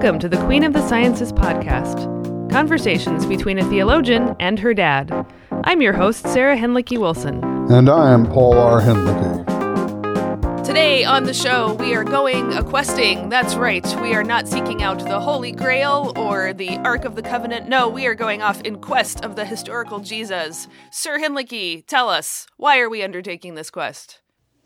Welcome to the Queen of the Sciences podcast conversations between a theologian and her dad. I'm your host, Sarah Hinlicky Wilson. And I am Paul R. Hinlicky. Today on the show, we are going a questing. That's right, we are not seeking out the Holy Grail or the Ark of the Covenant. No, we are going off in quest of the historical Jesus. Sir Hinlicky, tell us, why are we undertaking this quest?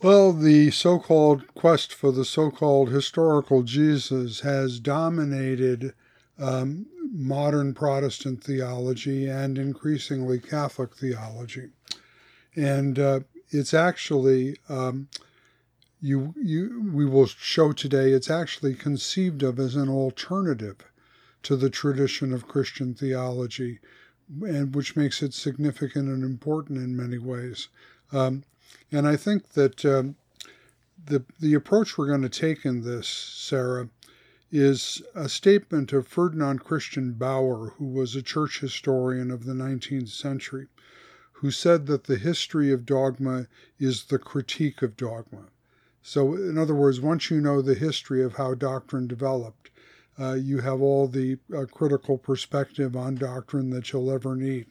Well, the so called quest for the so called historical Jesus has dominated um, modern Protestant theology and increasingly Catholic theology. And uh, it's actually, um, you, you, we will show today, it's actually conceived of as an alternative to the tradition of Christian theology, and which makes it significant and important in many ways. Um, and I think that um, the the approach we're going to take in this, Sarah, is a statement of Ferdinand Christian Baur, who was a church historian of the 19th century, who said that the history of dogma is the critique of dogma. So, in other words, once you know the history of how doctrine developed, uh, you have all the uh, critical perspective on doctrine that you'll ever need.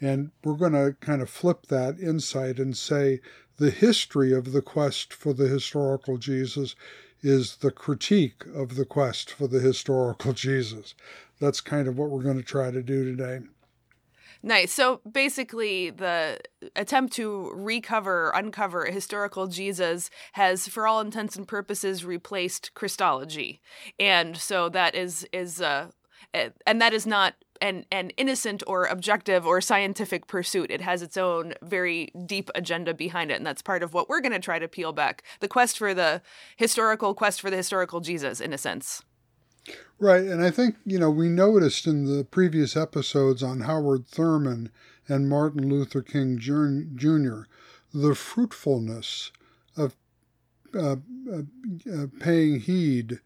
And we're going to kind of flip that insight and say the history of the quest for the historical Jesus is the critique of the quest for the historical Jesus. That's kind of what we're going to try to do today. Nice. So basically, the attempt to recover, uncover historical Jesus has, for all intents and purposes, replaced Christology, and so that is is uh, and that is not an, an innocent or objective or scientific pursuit. It has its own very deep agenda behind it. And that's part of what we're going to try to peel back the quest for the historical quest for the historical Jesus, in a sense. Right. And I think, you know, we noticed in the previous episodes on Howard Thurman and Martin Luther King Jr. the fruitfulness of uh, uh, uh, paying heed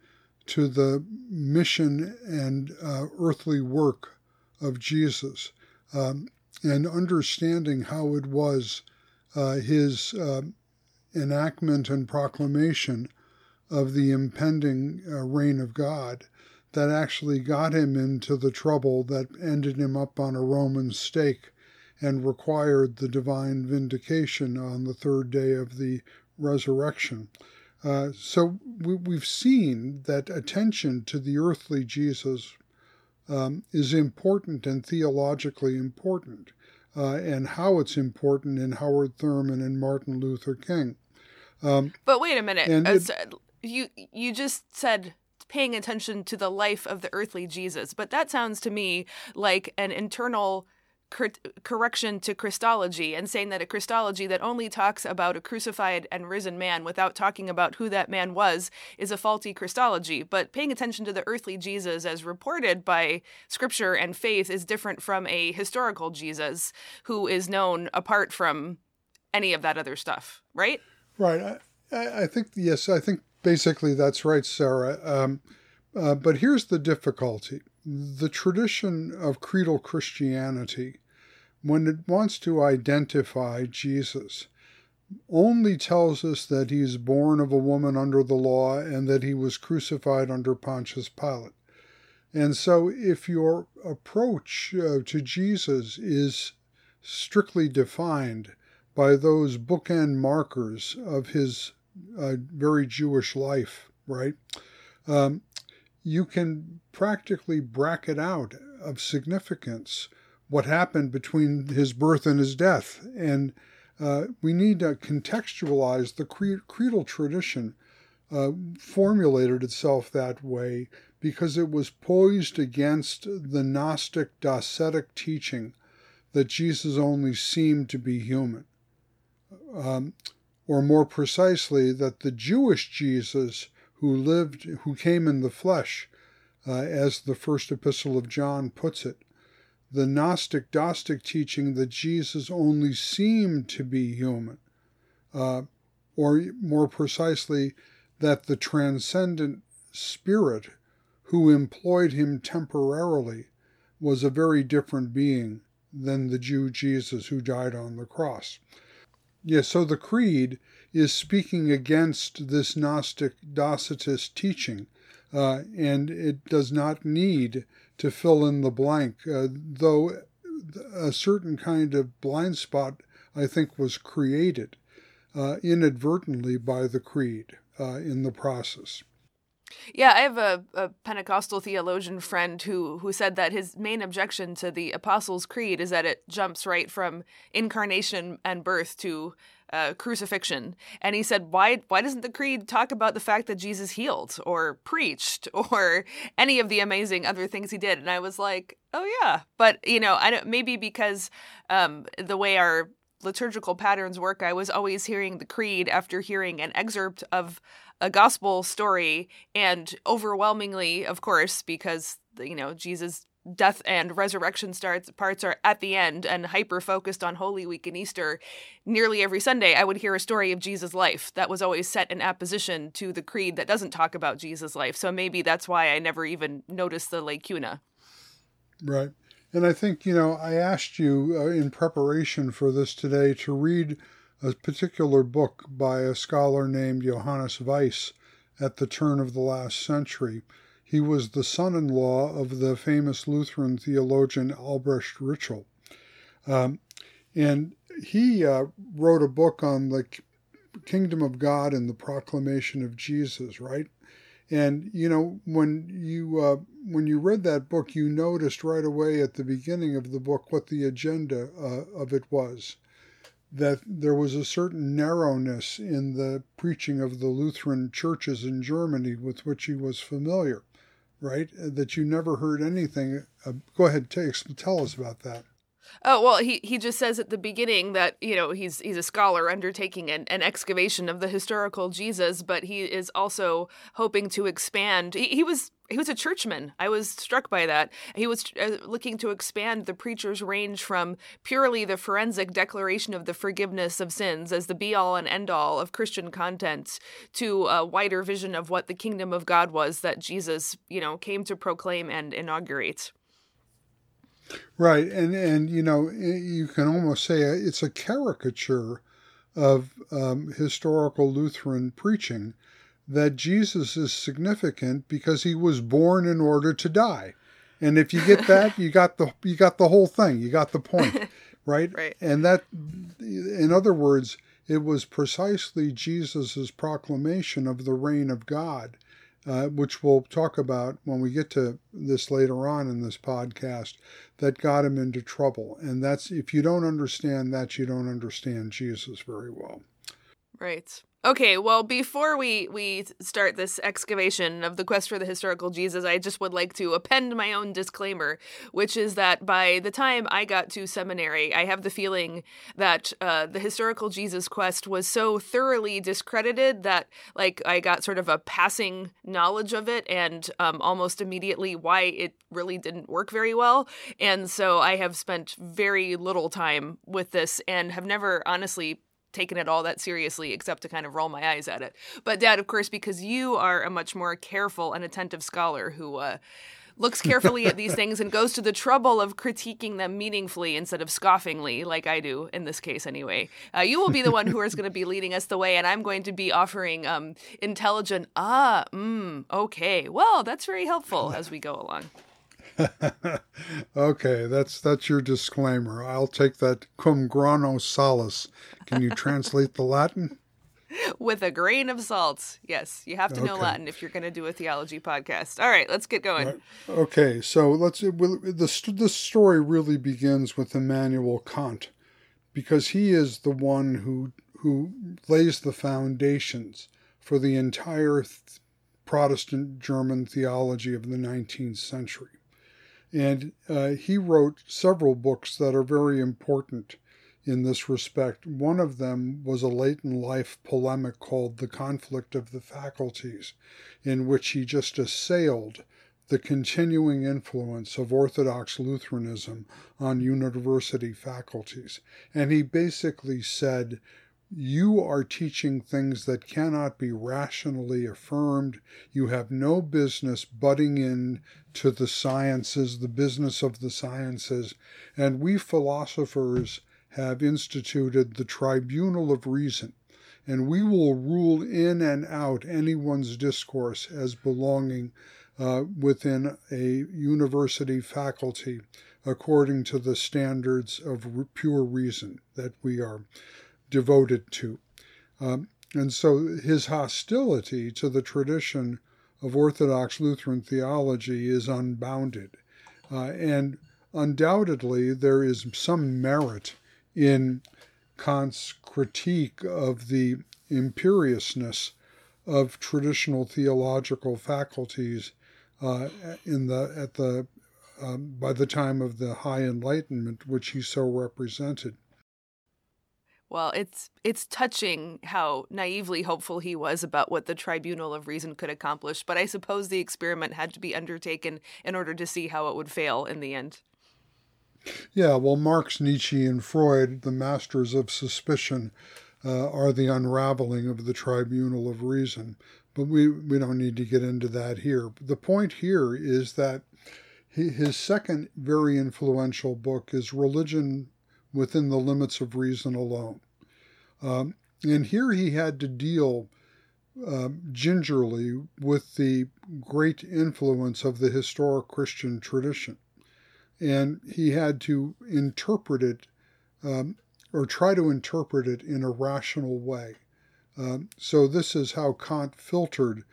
to the mission and uh, earthly work of Jesus um, and understanding how it was uh, his uh, enactment and proclamation of the impending uh, reign of God that actually got him into the trouble that ended him up on a Roman stake and required the divine vindication on the third day of the resurrection. Uh, so we, have seen that attention to the earthly Jesus um, is important and theologically important, uh, and how it's important in Howard Thurman and Martin Luther King. Um, but wait a minute, it, you you just said paying attention to the life of the earthly Jesus, but that sounds to me like an internal correction to Christology and saying that a Christology that only talks about a crucified and risen man without talking about who that man was is a faulty Christology. But paying attention to the earthly Jesus as reported by scripture and faith is different from a historical Jesus who is known apart from any of that other stuff, right? Right. I, I think, yes, I think basically that's right, Sarah. Um, uh, but here's the difficulty the tradition of creedal Christianity, when it wants to identify Jesus, only tells us that he is born of a woman under the law and that he was crucified under Pontius Pilate. And so, if your approach uh, to Jesus is strictly defined by those bookend markers of his uh, very Jewish life, right? Um, you can practically bracket out of significance what happened between his birth and his death. And uh, we need to contextualize the creedal tradition uh, formulated itself that way because it was poised against the Gnostic Docetic teaching that Jesus only seemed to be human. Um, or more precisely, that the Jewish Jesus who lived, who came in the flesh, uh, as the first epistle of John puts it. The Gnostic Docetic teaching that Jesus only seemed to be human, uh, or more precisely, that the transcendent spirit who employed him temporarily was a very different being than the Jew Jesus who died on the cross. Yes, so the Creed is speaking against this Gnostic Docetist teaching uh, and it does not need to fill in the blank, uh, though a certain kind of blind spot, I think, was created uh, inadvertently by the creed uh, in the process. Yeah, I have a, a, Pentecostal theologian friend who who said that his main objection to the Apostles' Creed is that it jumps right from incarnation and birth to uh, crucifixion, and he said, "Why why doesn't the creed talk about the fact that Jesus healed or preached or any of the amazing other things he did?" And I was like, "Oh yeah," but you know, I don't, maybe because um, the way our liturgical patterns work, I was always hearing the creed after hearing an excerpt of a gospel story, and overwhelmingly, of course, because you know Jesus death and resurrection starts parts are at the end and hyper focused on holy week and easter nearly every sunday i would hear a story of jesus life that was always set in apposition to the creed that doesn't talk about jesus life. So maybe that's why i never even noticed the lacuna right. And i think you know i asked you uh, in preparation for this today to read a particular book by a scholar named johannes weiss at the turn of the last century he was the son in law of the famous Lutheran theologian Albrecht Ritschl. Um, and he uh, wrote a book on the kingdom of God and the proclamation of Jesus, right? And you know, when you uh, when you read that book, you noticed right away at the beginning of the book what the agenda uh, of it was. That there was a certain narrowness in the preaching of the Lutheran churches in Germany with which he was familiar right? That you never heard anything. Uh, go ahead, t- tell us about that. Oh well, he he just says at the beginning that you know he's he's a scholar undertaking an, an excavation of the historical Jesus, but he is also hoping to expand. He, he was he was a churchman. I was struck by that. He was uh, looking to expand the preacher's range from purely the forensic declaration of the forgiveness of sins as the be all and end all of Christian content to a wider vision of what the kingdom of God was that Jesus, you know, came to proclaim and inaugurate. Right, and and you know you can almost say it's a caricature of um, historical Lutheran preaching that Jesus is significant because he was born in order to die. And if you get that, you got the you got the whole thing. You got the point, right? right. And that in other words, it was precisely Jesus's proclamation of the reign of God, uh, which we'll talk about when we get to this later on in this podcast, that got him into trouble. And that's if you don't understand that, you don't understand Jesus very well. Right. Okay, well, before we we start this excavation of the quest for the historical Jesus, I just would like to append my own disclaimer, which is that by the time I got to seminary, I have the feeling that uh, the historical Jesus quest was so thoroughly discredited that, like, I got sort of a passing knowledge of it and um, almost immediately why it really didn't work very well, and so I have spent very little time with this and have never honestly taken it all that seriously except to kind of roll my eyes at it. But dad, of course, because you are a much more careful and attentive scholar who uh, looks carefully at these things and goes to the trouble of critiquing them meaningfully instead of scoffingly, like I do in this case anyway. Uh, you will be the one who is going to be leading us the way, and I'm going to be offering um, intelligent, ah, mm, okay, well, that's very helpful as we go along. okay, that's that's your disclaimer. I'll take that cum grano salis. Can you translate the Latin? With a grain of salt. Yes, you have to know okay. Latin if you're going to do a theology podcast. All right, let's get going. Right. Okay, so let's the the story really begins with Immanuel Kant because he is the one who who lays the foundations for the entire Protestant German theology of the 19th century. And uh, he wrote several books that are very important in this respect. One of them was a late in life polemic called The Conflict of the Faculties, in which he just assailed the continuing influence of Orthodox Lutheranism on university faculties. And he basically said you are teaching things that cannot be rationally affirmed. You have no business butting in to the sciences, the business of the sciences. And we philosophers have instituted the tribunal of reason. and we will rule in and out anyone's discourse as belonging uh, within a university faculty according to the standards of pure reason that we are devoted to. Um, and so his hostility to the tradition of Orthodox Lutheran theology is unbounded. Uh, and undoubtedly, there is some merit in Kant's critique of the imperiousness of traditional theological faculties uh, in the at the um, by the time of the High Enlightenment, which he so represented. Well, it's it's touching how naively hopeful he was about what the tribunal of reason could accomplish, but I suppose the experiment had to be undertaken in order to see how it would fail in the end. Yeah, well, Marx, Nietzsche, and Freud, the masters of suspicion, uh, are the unraveling of the tribunal of reason. But we, we don't need to get into that here. The point here is that his second very influential book is Religion Within the Limits of Reason Alone. Um, and here he had to deal uh, gingerly with the great influence of the historic Christian tradition. And he had to interpret it um, or try to interpret it in a rational way. Um, so, this is how Kant filtered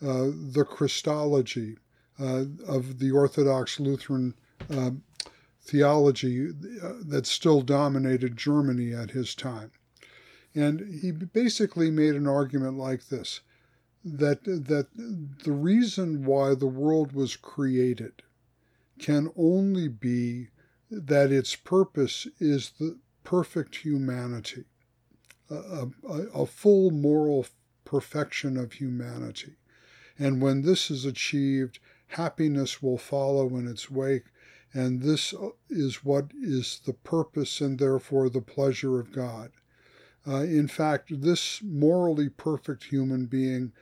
uh, the Christology uh, of the Orthodox Lutheran uh, theology uh, that still dominated Germany at his time. And he basically made an argument like this that, that the reason why the world was created can only be that its purpose is the perfect humanity, a, a, a full moral perfection of humanity. And when this is achieved, happiness will follow in its wake, and this is what is the purpose and therefore the pleasure of God. Uh, in fact, this morally perfect human being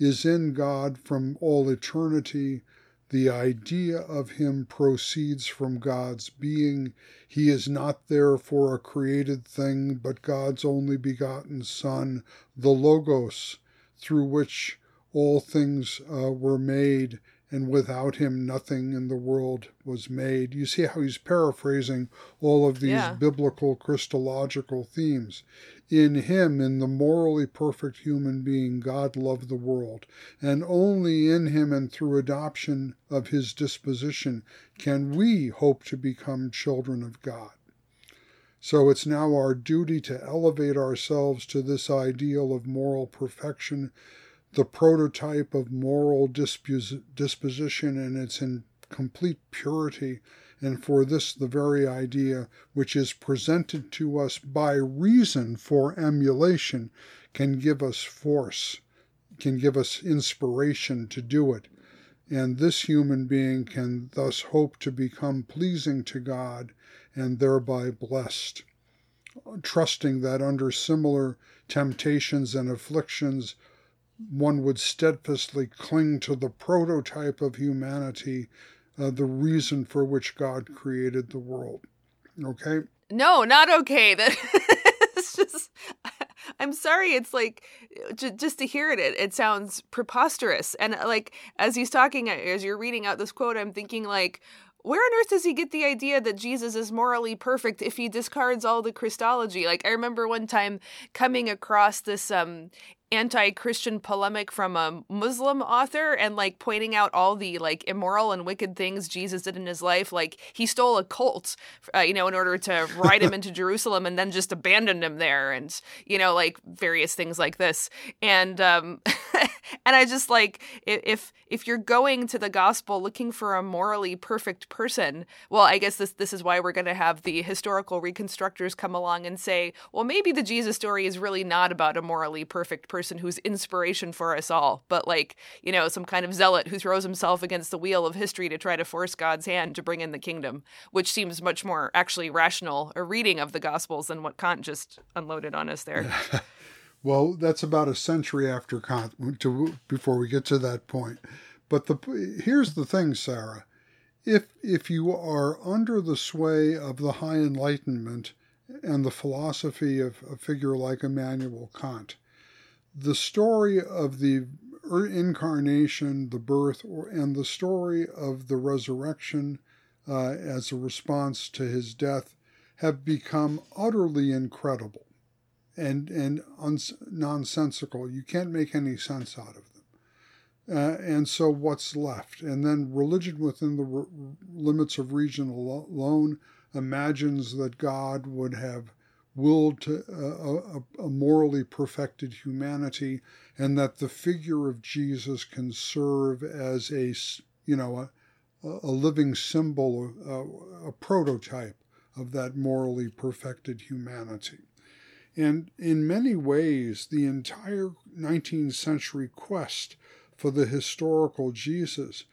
is in God from all eternity. The idea of him proceeds from God's being. He is not there for a created thing, but God's only begotten Son, the Logos, through which all things uh, were made and without him nothing in the world was made. You see how he's paraphrasing all of these yeah. biblical Christological themes. In him, in the morally perfect human being, God loved the world, and only in him and through adoption of his disposition can we hope to become children of God. So it's now our duty to elevate ourselves to this ideal of moral perfection the prototype of moral disposition in its in complete purity, and for this the very idea which is presented to us by reason for emulation can give us force, can give us inspiration to do it. And this human being can thus hope to become pleasing to God and thereby blessed, trusting that under similar temptations and afflictions, one would steadfastly cling to the prototype of humanity, uh, the reason for which God created the world. Okay? No, not okay. That it's just. I'm sorry. It's like just to hear it, it, it sounds preposterous. And like as he's talking, as you're reading out this quote, I'm thinking like, where on earth does he get the idea that Jesus is morally perfect if he discards all the Christology? Like I remember one time coming across this um anti-christian polemic from a muslim author and like pointing out all the like immoral and wicked things jesus did in his life. Like he stole a colt uh, you know in order to ride him into jerusalem and then just abandoned him there and you know like various things like this. And um and i just like if if you're going to the gospel looking for a morally perfect person well i guess this this is why we're going to have the historical reconstructors come along and say well maybe the jesus story is really not about a morally perfect person person who's inspiration for us all, but like, you know, some kind of zealot who throws himself against the wheel of history to try to force God's hand to bring in the kingdom, which seems much more actually rational a reading of the Gospels than what Kant just unloaded on us there. well, that's about a century after Kant to, before we get to that point. But the here's the thing, Sarah. If if you are under the sway of the high enlightenment and the philosophy of a figure like Immanuel Kant, the story of the incarnation, the birth, and the story of the resurrection uh, as a response to his death have become utterly incredible and and uns- nonsensical. You can't make any sense out of them. Uh, and so, what's left? And then religion within the r- limits of reason alone imagines that God would have willed to uh, a, a, morally perfected humanity, and that the figure of Jesus can serve as a you know a, a living symbol, a, a prototype of that morally perfected humanity. And in many ways, the entire 19th century quest for the historical Jesus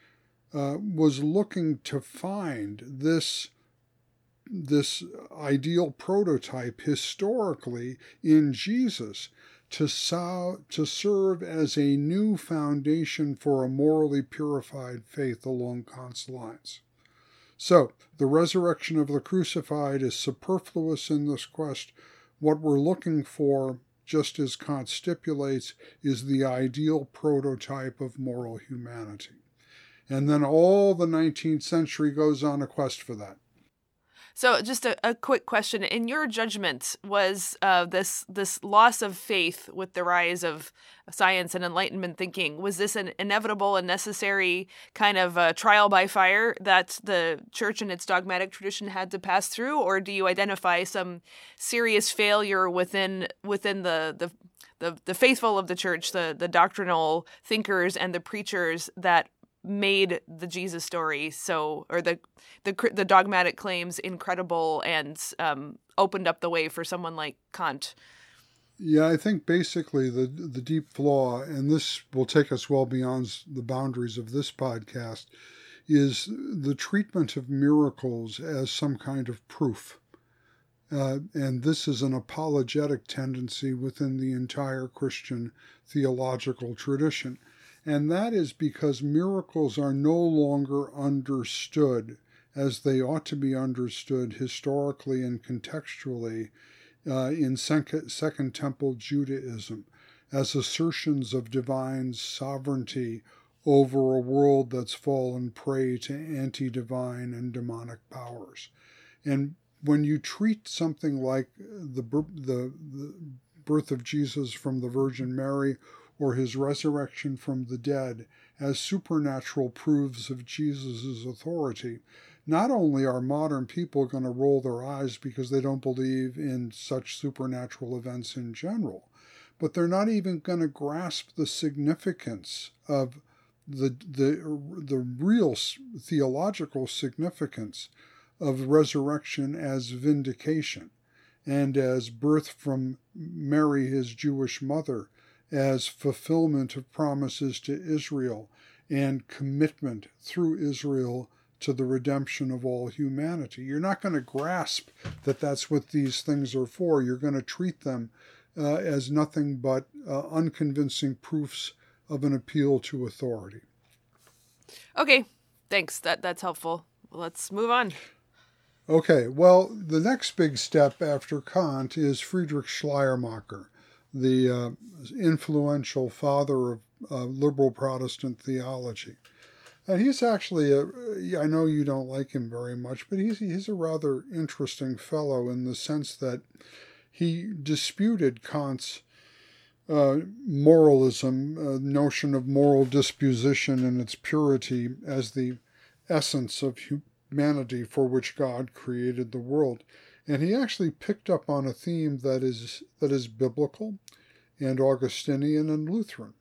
uh, was looking to find this, this ideal prototype historically in Jesus to, to serve as a new foundation for a morally purified faith along Kant's lines. So, the resurrection of the crucified is superfluous in this quest what we're looking for, just as Kant stipulates, is the ideal prototype of moral humanity. And then all the 19th century goes on a quest for that. So, just a, a quick question: In your judgment, was uh, this this loss of faith with the rise of science and Enlightenment thinking was this an inevitable and necessary kind of uh, trial by fire that the church and its dogmatic tradition had to pass through, or do you identify some serious failure within within the the the, the faithful of the church, the, the doctrinal thinkers and the preachers that made the Jesus story so, or the the the dogmatic claims incredible and um, opened up the way for someone like Kant. Yeah, I think basically the the deep flaw, and this will take us well beyond the boundaries of this podcast, is the treatment of miracles as some kind of proof. Uh, and this is an apologetic tendency within the entire Christian theological tradition. And that is because miracles are no longer understood as they ought to be understood historically and contextually uh, in Second Temple Judaism as assertions of divine sovereignty over a world that's fallen prey to anti divine and demonic powers. And when you treat something like the, the, the birth of Jesus from the Virgin Mary or his resurrection from the dead as supernatural proofs of Jesus' authority, not only are modern people going to roll their eyes because they don't believe in such supernatural events in general, but they're not even going to grasp the significance of the, the, the real theological significance of resurrection as vindication and as birth from Mary, his Jewish mother, as fulfillment of promises to Israel and commitment through Israel to the redemption of all humanity. You're not going to grasp that that's what these things are for. You're going to treat them uh, as nothing but uh, unconvincing proofs of an appeal to authority. Okay, thanks. That that's helpful. Let's move on. Okay, well, the next big step after Kant is Friedrich Schleiermacher the uh, influential father of uh, liberal Protestant theology. And he's actually a, I know you don't like him very much, but he's, he's a rather interesting fellow in the sense that he disputed Kant's uh, moralism, uh, notion of moral disposition and its purity as the essence of humanity for which God created the world and he actually picked up on a theme that is that is biblical and Augustinian and Lutheran,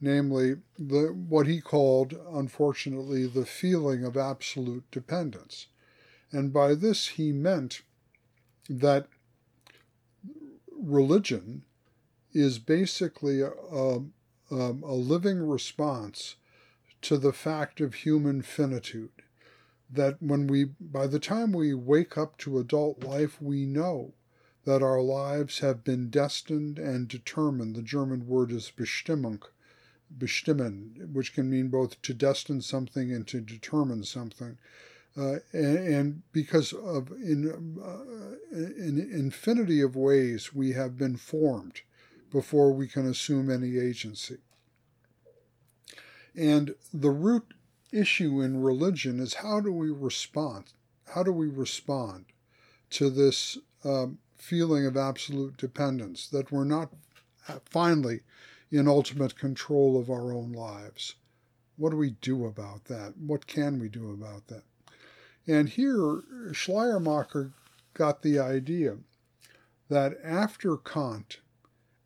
namely the what he called, unfortunately, the feeling of absolute dependence. And by this he meant that religion is basically a, a, a living response to the fact of human finitude that when we, by the time we wake up to adult life, we know that our lives have been destined and determined. The German word is Bestimmung, bestimmen, which can mean both to destine something and to determine something. Uh, and, and, because of in, uh, in infinity of ways we have been formed before we can assume any agency. And the root issue in religion is how do we respond? How do we respond to this um, feeling of absolute dependence that we're not uh, finally in ultimate control of our own lives? What do we do about that? What can we do about that? And here, Schleiermacher got the idea that after Kant,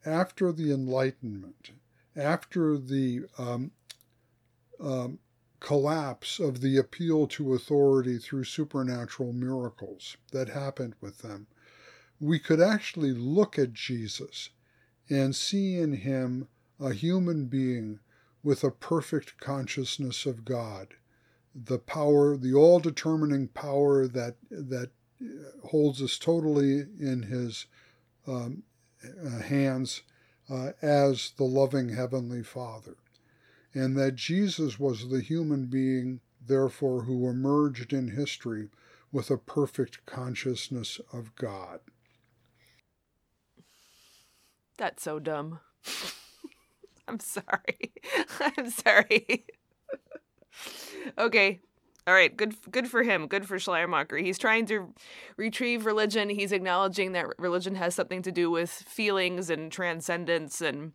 after the Enlightenment, after the um, um, collapse of the appeal to authority through supernatural miracles that happened with them, we could actually look at Jesus and see in him a human being with a perfect consciousness of God, the power, the all determining power that, that holds us totally in his um, uh, hands uh, as the loving Heavenly Father and that Jesus was the human being, therefore, who emerged in history with a perfect consciousness of God. That's so dumb. I'm sorry. I'm sorry. okay. All right. Good good for him. Good for Schleiermacher. He's trying to retrieve religion. He's acknowledging that religion has something to do with feelings and transcendence and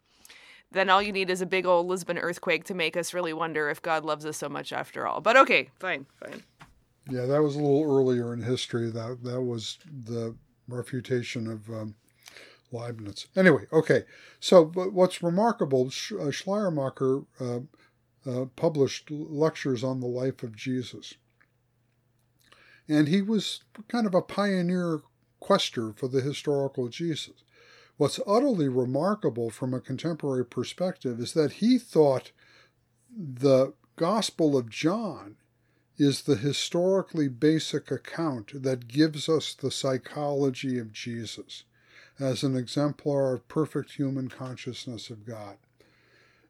then all you need is a big old Lisbon earthquake to make us really wonder if God loves us so much after all. But okay, fine, fine. Yeah, that was a little earlier in history. That that was the refutation of um, Leibniz. Anyway, okay. So, but what's remarkable, uh, Schleiermacher uh, uh, published lectures on the life of Jesus, and he was kind of a pioneer quester for the historical Jesus. What's utterly remarkable from a contemporary perspective is that he thought the Gospel of John is the historically basic account that gives us the psychology of Jesus as an exemplar of perfect human consciousness of God.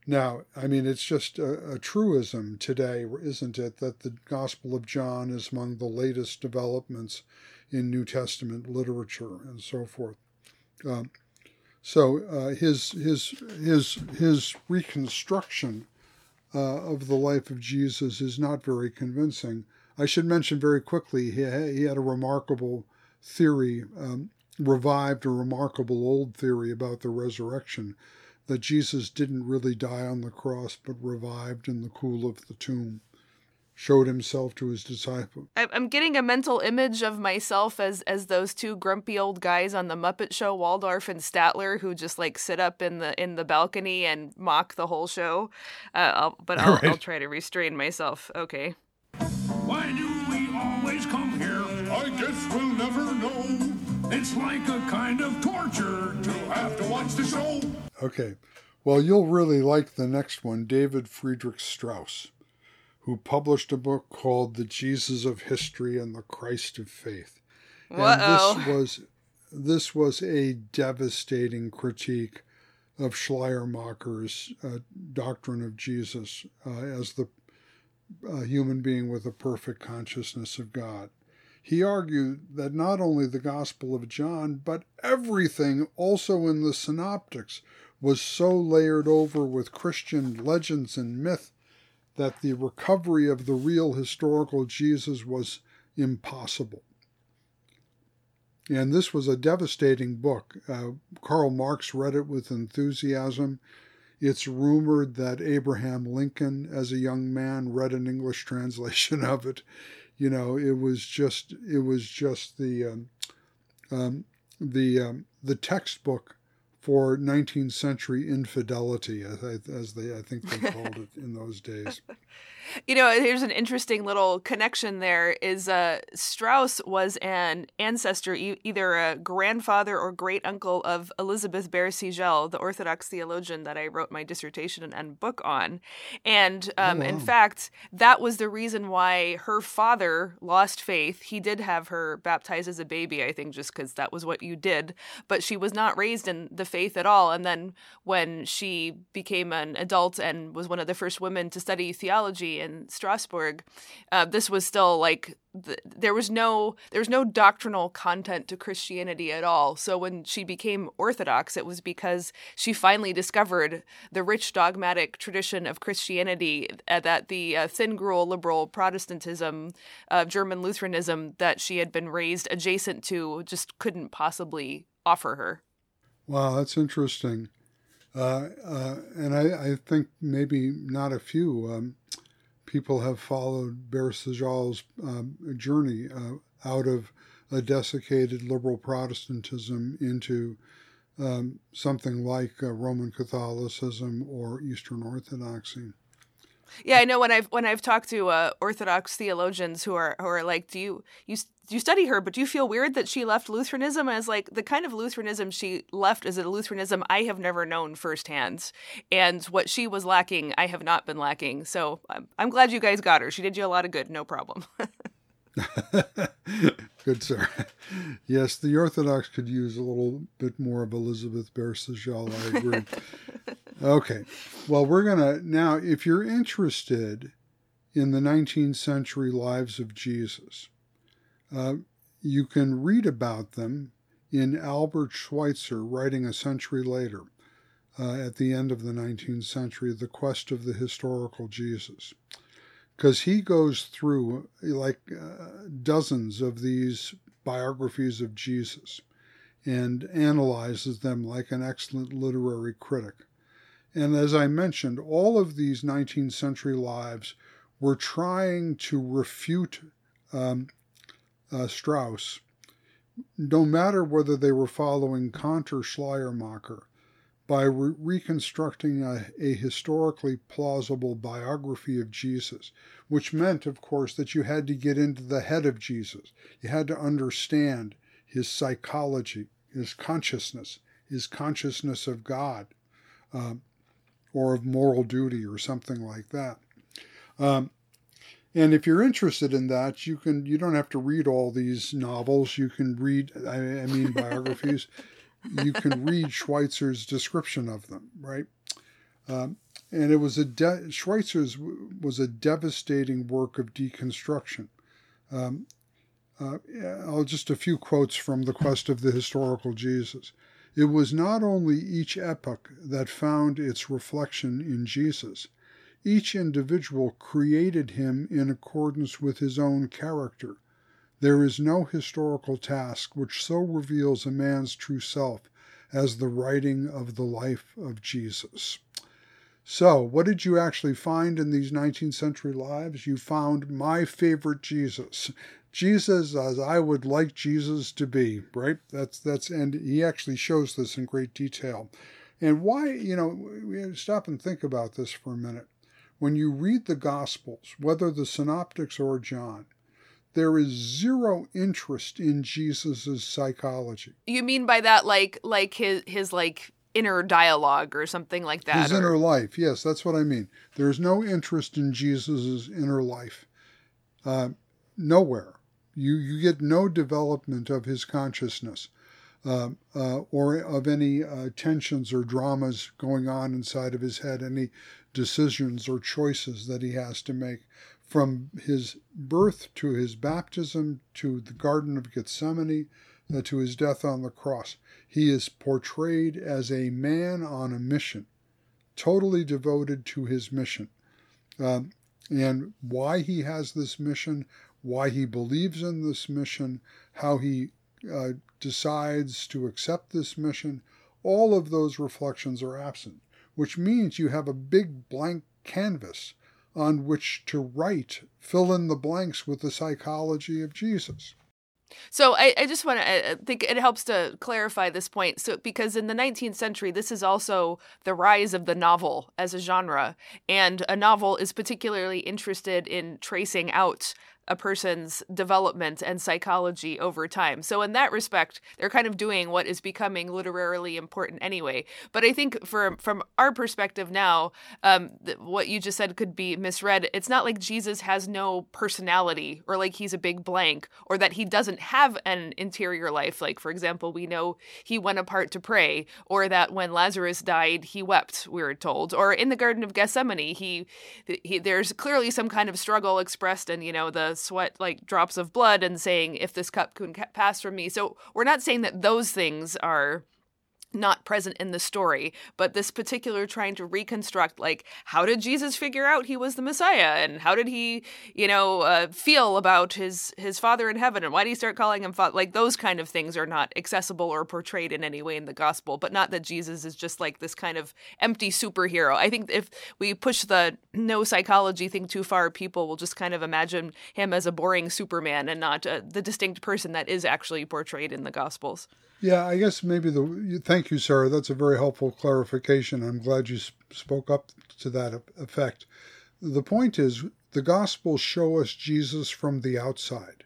Now, I mean, it's just a, a, truism today, isn't it, that the Gospel of John is among the latest developments in New Testament literature and so forth. Um, so uh, his his his his reconstruction uh, of the life of Jesus is not very convincing. I should mention very quickly he he had a remarkable theory, um, revived a remarkable old theory about the resurrection, that Jesus didn't really die on the cross but revived in the cool of the tomb showed himself to his disciples. I'm getting a mental image of myself as as those two grumpy old guys on the Muppet Show, Waldorf and Statler, who just like sit up in the in the balcony and mock the whole show. Uh, I'll, but I'll, right. I'll try to restrain myself. Okay. Why do we always come here? I guess we'll never know. It's like a kind of torture to have to watch the show. Okay. Well, you'll really like the next one, David Friedrich Strauss who published a book called The Jesus of History and the Christ of Faith. And this was this was a devastating critique of Schleiermacher's uh, doctrine of Jesus uh, as the uh, human being with a perfect consciousness of God. He argued that not only the Gospel of John, but everything also in the Synoptics was so layered over with Christian legends and myth that the recovery of the real historical Jesus was impossible. And this was a devastating book. Uh, Karl Marx read it with enthusiasm. It's rumored that Abraham Lincoln, as a young man, read an English translation of it. You know, it was just it was just the um, um, the um, the textbook for 19th century infidelity, as, they I think they called it in those days. You know, here's an interesting little connection there is uh, Strauss was an ancestor, e- either a grandfather or great uncle of Elisabeth Behr-Sigel, the Orthodox theologian that I wrote my dissertation and book on. And um, oh, wow. in fact, that was the reason why her father lost faith. He did have her baptized as a baby, I think, just because that was what you did. But she was not raised in the faith at all. And then when she became an adult and was one of the first women to study theology In Strasbourg, uh, this was still like the, there was no there was no doctrinal content to Christianity at all. So when she became Orthodox, it was because she finally discovered the rich dogmatic tradition of Christianity uh, that the uh, thin gruel liberal Protestantism, uh, German Lutheranism that she had been raised adjacent to just couldn't possibly offer her. Wow, that's interesting. Uh, uh, and I, I, think maybe not a few um, people have followed Behr um, journey uh, out of a desiccated liberal Protestantism into um, something like uh, Roman Catholicism or Eastern Orthodoxy. Yeah, I know when I've when I've talked to uh, Orthodox theologians who are who are like, do you you you study her? But do you feel weird that she left Lutheranism? And it's like the kind of Lutheranism she left is a Lutheranism I have never known firsthand, and what she was lacking, I have not been lacking. So I'm I'm glad you guys got her. She did you a lot of good. No problem. Good, sir. Yes, the Orthodox could use a little bit more of Elisabeth Behr. I agree. Okay. Well, we're going to now, if you're interested in the 19th century lives of Jesus, uh, you can read about them in Albert Schweitzer, writing a century later, uh, at the end of the 19th century, The Quest of the Historical Jesus. Because he goes through like uh, dozens of these biographies of Jesus and analyzes them like an excellent literary critic. And as I mentioned, all of these 19th century lives were trying to refute um, uh, Strauss, no matter whether they were following Kant or Schleiermacher, by re- reconstructing a, a historically plausible biography of Jesus, which meant, of course, that you had to get into the head of Jesus. You had to understand his psychology, his consciousness, his consciousness of God. Um, or of moral duty or something like that. Um, and if you're interested in that, you can you don't have to read all these novels. You can read I, I mean biographies. you can read Schweitzer's description of them, right? Um, and it was a de- Schweitzer's was a devastating work of deconstruction. Um, uh, I'll just a few quotes from the quest of the historical Jesus. It was not only each epoch that found its reflection in Jesus. Each individual created him in accordance with his own character. There is no historical task which so reveals a man's true self as the writing of the life of Jesus. So, what did you actually find in these 19th century lives? You found my favorite Jesus. Jesus as I would like Jesus to be, right? That's that's and he actually shows this in great detail. And why, you know, we stop and think about this for a minute. When you read the Gospels, whether the Synoptics or John, there is zero interest in Jesus's psychology. You mean by that like like his his like inner dialogue or something like that? His or... inner life. Yes, that's what I mean. There's no interest in Jesus's inner life. Uh, nowhere. You, you get no development of his consciousness uh, uh, or of any uh, tensions or dramas going on inside of his head, any decisions or choices that he has to make from his birth to his baptism to the Garden of Gethsemane uh, to his death on the cross. He is portrayed as a man on a mission, totally devoted to his mission. Um, and why he has this mission, why he believes in this mission, how he uh, decides to accept this mission, all of those reflections are absent, which means you have a big blank canvas on which to write, fill in the blanks with the psychology of Jesus. So I, I just want to I think it helps to clarify this point. So because in the 19th century, this is also the rise of the novel as a genre, and a novel is particularly interested in tracing out a person's development and psychology over time. So in that respect, they're kind of doing what is becoming literarily important anyway. But I think for from our perspective now, um, th- what you just said could be misread. It's not like Jesus has no personality or like he's a big blank or that he doesn't have an interior life. Like for example, we know he went apart to pray, or that when Lazarus died, he wept. We're told, or in the Garden of Gethsemane, he, he there's clearly some kind of struggle expressed in you know the sweat like drops of blood and saying if this cup can pass from me. So we're not saying that those things are not present in the story, but this particular trying to reconstruct, like, how did Jesus figure out he was the Messiah, and how did he, you know, uh, feel about his his Father in heaven, and why did he start calling him Father? Like those kind of things are not accessible or portrayed in any way in the gospel. But not that Jesus is just like this kind of empty superhero. I think if we push the no psychology thing too far, people will just kind of imagine him as a boring Superman and not uh, the distinct person that is actually portrayed in the gospels. Yeah, I guess maybe the. Thank you, Sarah. That's a very helpful clarification. I'm glad you spoke up to that effect. The point is, the Gospels show us Jesus from the outside.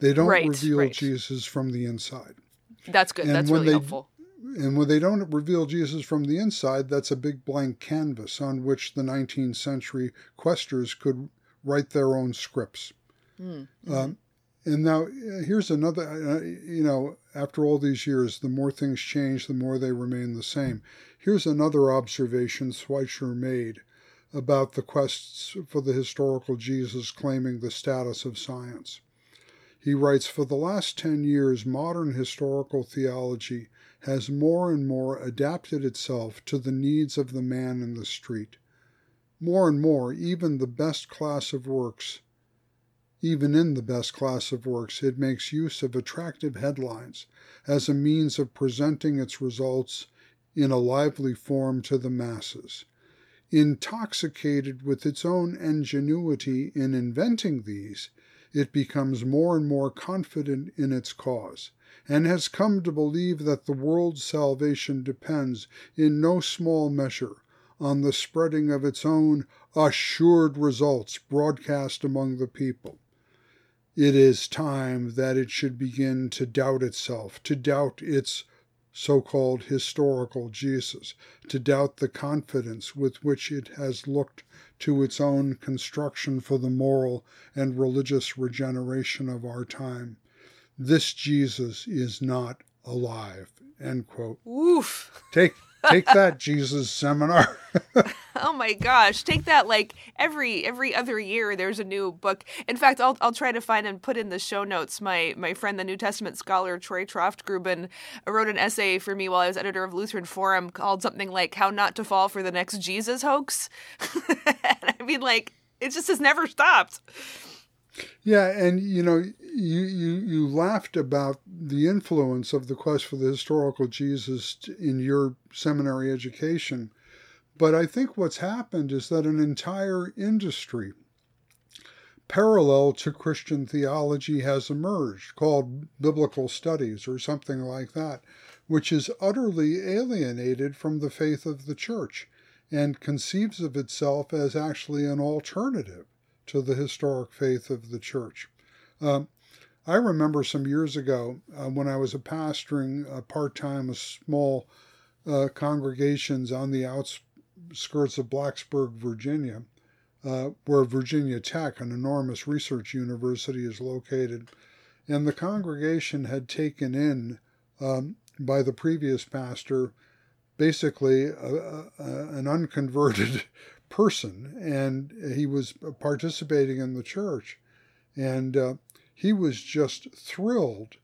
They don't right, reveal right. Jesus from the inside. That's good. And that's really they, helpful. And when they don't reveal Jesus from the inside, that's a big blank canvas on which the 19th century questers could write their own scripts. Mm, mm-hmm. Um, and now here's another, uh, you know, after all these years, the more things change, the more they remain the same. Here's another observation Schweitzer made about the quests for the historical Jesus claiming the status of science. He writes For the last 10 years, modern historical theology has more and more adapted itself to the needs of the man in the street. More and more, even the best class of works even in the best class of works, it makes use of attractive headlines as a means of presenting its results in a lively form to the masses. Intoxicated with its own ingenuity in inventing these, it becomes more and more confident in its cause, and has come to believe that the world's salvation depends in no small measure on the spreading of its own assured results broadcast among the people. It is time that it should begin to doubt itself, to doubt its so called historical Jesus, to doubt the confidence with which it has looked to its own construction for the moral and religious regeneration of our time. This Jesus is not alive. End quote. Oof. Take Take that, Jesus seminar. oh my gosh, take that like every every other year there's a new book. In fact, I'll I'll try to find and put in the show notes. My my friend the New Testament scholar Troy Troftgruben wrote an essay for me while I was editor of Lutheran Forum called something like How Not to Fall for the Next Jesus Hoax. I mean like it just has never stopped. Yeah, and you know, you, you you laughed about the influence of the quest for the historical Jesus in your seminary education, but I think what's happened is that an entire industry parallel to Christian theology has emerged called biblical studies or something like that, which is utterly alienated from the faith of the church and conceives of itself as actually an alternative to the historic faith of the church. Um, I remember some years ago uh, when I was a pastoring uh, part time a small uh, congregations on the outskirts of Blacksburg, Virginia, uh, where Virginia Tech, an enormous research university, is located. And the congregation had taken in um, by the previous pastor basically a, a, an unconverted person, and he was participating in the church. And uh, he was just thrilled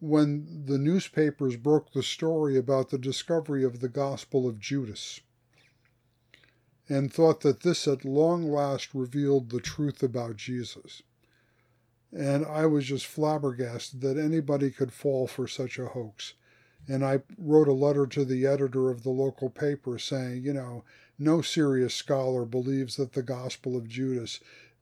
when the newspapers broke the story about the discovery of the Gospel of Judas and thought that this at long last revealed the truth about Jesus. And I was just flabbergasted that anybody could fall for such a hoax. And I wrote a letter to the editor of the local paper saying, you know, no serious scholar believes that the Gospel of Judas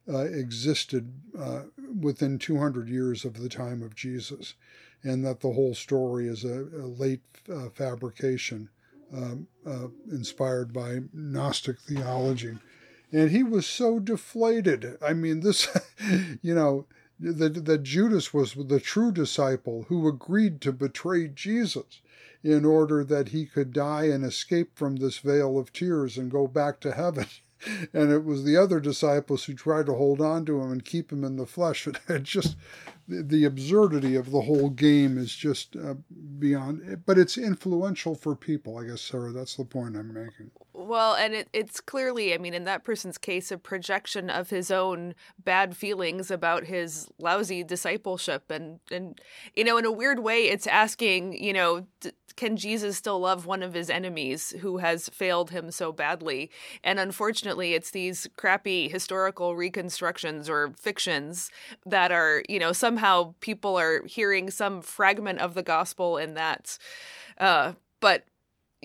uh, existed uh, within 200 years of the time of Jesus, and that the whole story is a, a late uh, fabrication um, uh, inspired by Gnostic theology. And he was so deflated. I mean, this, you know, that, that Judas was the true disciple who agreed to betray Jesus in order that he could die and escape from this vale of tears and go back to heaven. And it was the other disciples who tried to hold on to him and keep him in the flesh. It just the absurdity of the whole game is just uh, beyond. But it's influential for people, I guess, Sarah. That's the point I'm making. Well, and it, it's clearly, I mean, in that person's case, a projection of his own bad feelings about his lousy discipleship. And, and you know, in a weird way, it's asking, you know, d- can Jesus still love one of his enemies who has failed him so badly? And unfortunately, it's these crappy historical reconstructions or fictions that are, you know, somehow people are hearing some fragment of the gospel in that. Uh, but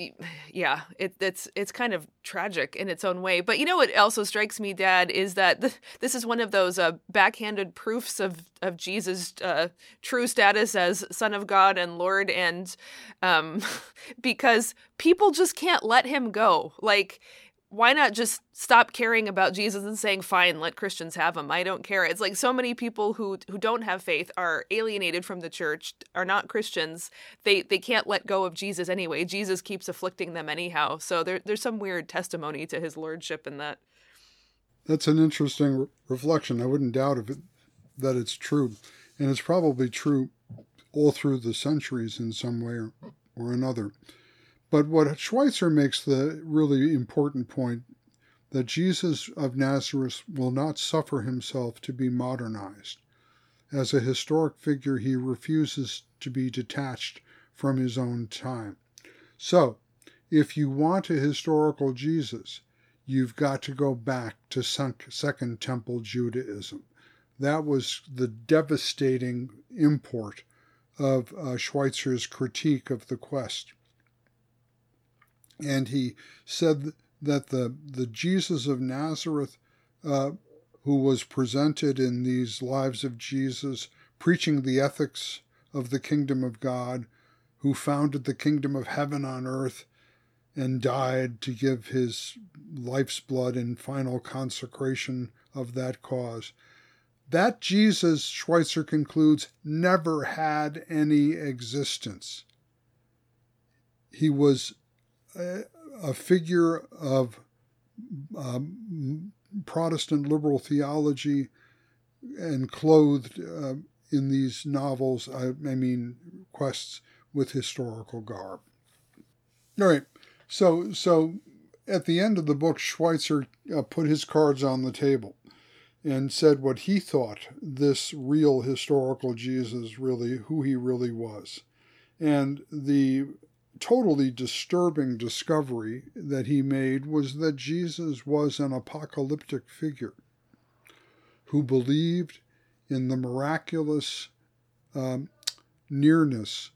yeah, it, it's it's kind of tragic in its own way. But you know what also strikes me, Dad, is that th- this is one of those uh, backhanded proofs of of Jesus' uh, true status as Son of God and Lord, and um, because people just can't let him go. Like why not just stop caring about Jesus and saying, "Fine, let Christians have him. I don't care." It's like so many people who who don't have faith are alienated from the church, are not Christians. They they can't let go of Jesus anyway. Jesus keeps afflicting them anyhow. So there there's some weird testimony to his lordship in that. That's an interesting re- reflection. I wouldn't doubt if it, that it's true, and it's probably true all through the centuries in some way or, or another. But what Schweitzer makes the really important point that Jesus of Nazareth will not suffer himself to be modernized. As a historic figure, he refuses to be detached from his own time. So, if you want a historical Jesus, you've got to go back to Second Temple Judaism. That was the devastating import of uh, Schweitzer's critique of the quest and he said that the the Jesus of Nazareth, uh, who was presented in these lives of Jesus, preaching the ethics of the kingdom of God, who founded the kingdom of heaven on earth, and died to give his life's blood in final consecration of that cause. That Jesus, Schweitzer concludes, never had any existence. He was a, figure of um, Protestant liberal theology and clothed uh, in these novels, I, I, mean, quests with historical garb. All right, so so at the end of the book, Schweitzer uh, put his cards on the table and said what he thought this real historical Jesus really, who he really was. And the totally disturbing discovery that he made was that Jesus was an apocalyptic figure who believed in the miraculous um, nearness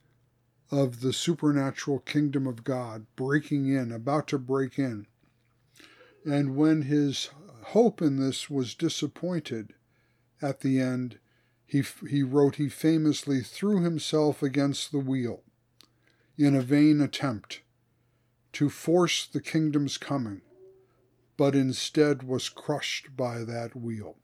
of the supernatural kingdom of God breaking in, about to break in. And when his hope in this was disappointed at the end, he, he wrote he famously threw himself against the wheel in a vain attempt to force the kingdom's coming, but instead was crushed by that wheel.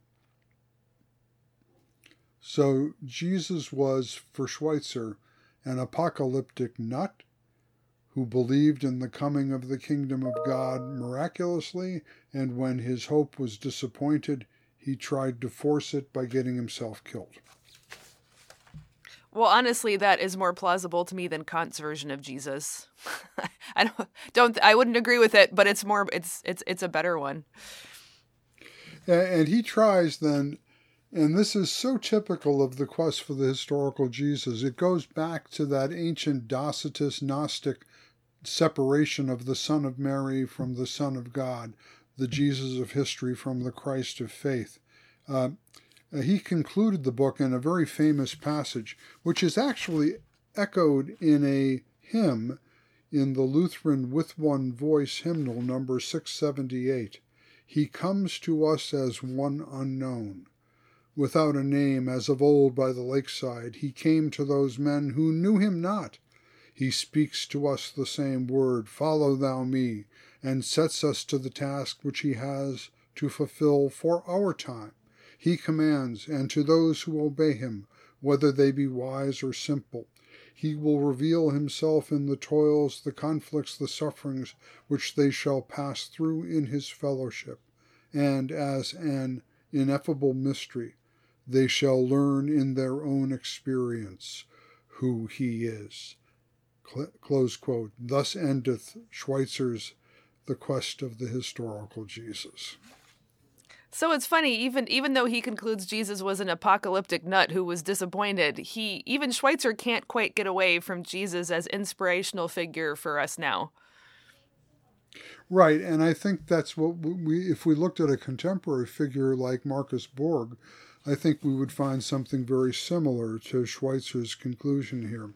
So Jesus was, for Schweitzer, an apocalyptic nut who believed in the coming of the kingdom of God miraculously, and when his hope was disappointed, he tried to force it by getting himself killed. Well, honestly, that is more plausible to me than Kant's version of Jesus. I don't, don't, I wouldn't agree with it, but it's more, it's, it's, it's a better one. And he tries then, and this is so typical of the quest for the historical Jesus. It goes back to that ancient Docetist Gnostic separation of the Son of Mary from the Son of God, the Jesus of history from the Christ of faith. Uh, he concluded the book in a very famous passage, which is actually echoed in a hymn in the Lutheran With One Voice hymnal number 678. He comes to us as one unknown. Without a name, as of old by the lakeside, he came to those men who knew him not. He speaks to us the same word, Follow thou me, and sets us to the task which he has to fulfill for our time. He commands, and to those who obey him, whether they be wise or simple. He will reveal himself in the toils, the conflicts, the sufferings which they shall pass through in his fellowship, and as an ineffable mystery, they shall learn in their own experience who he is. Close quote. Thus endeth Schweitzer's The Quest of the Historical Jesus. So it's funny, even even though he concludes Jesus was an apocalyptic nut who was disappointed, he even Schweitzer can't quite get away from Jesus as inspirational figure for us now. Right, and I think that's what we if we looked at a contemporary figure like Marcus Borg, I think we would find something very similar to Schweitzer's conclusion here.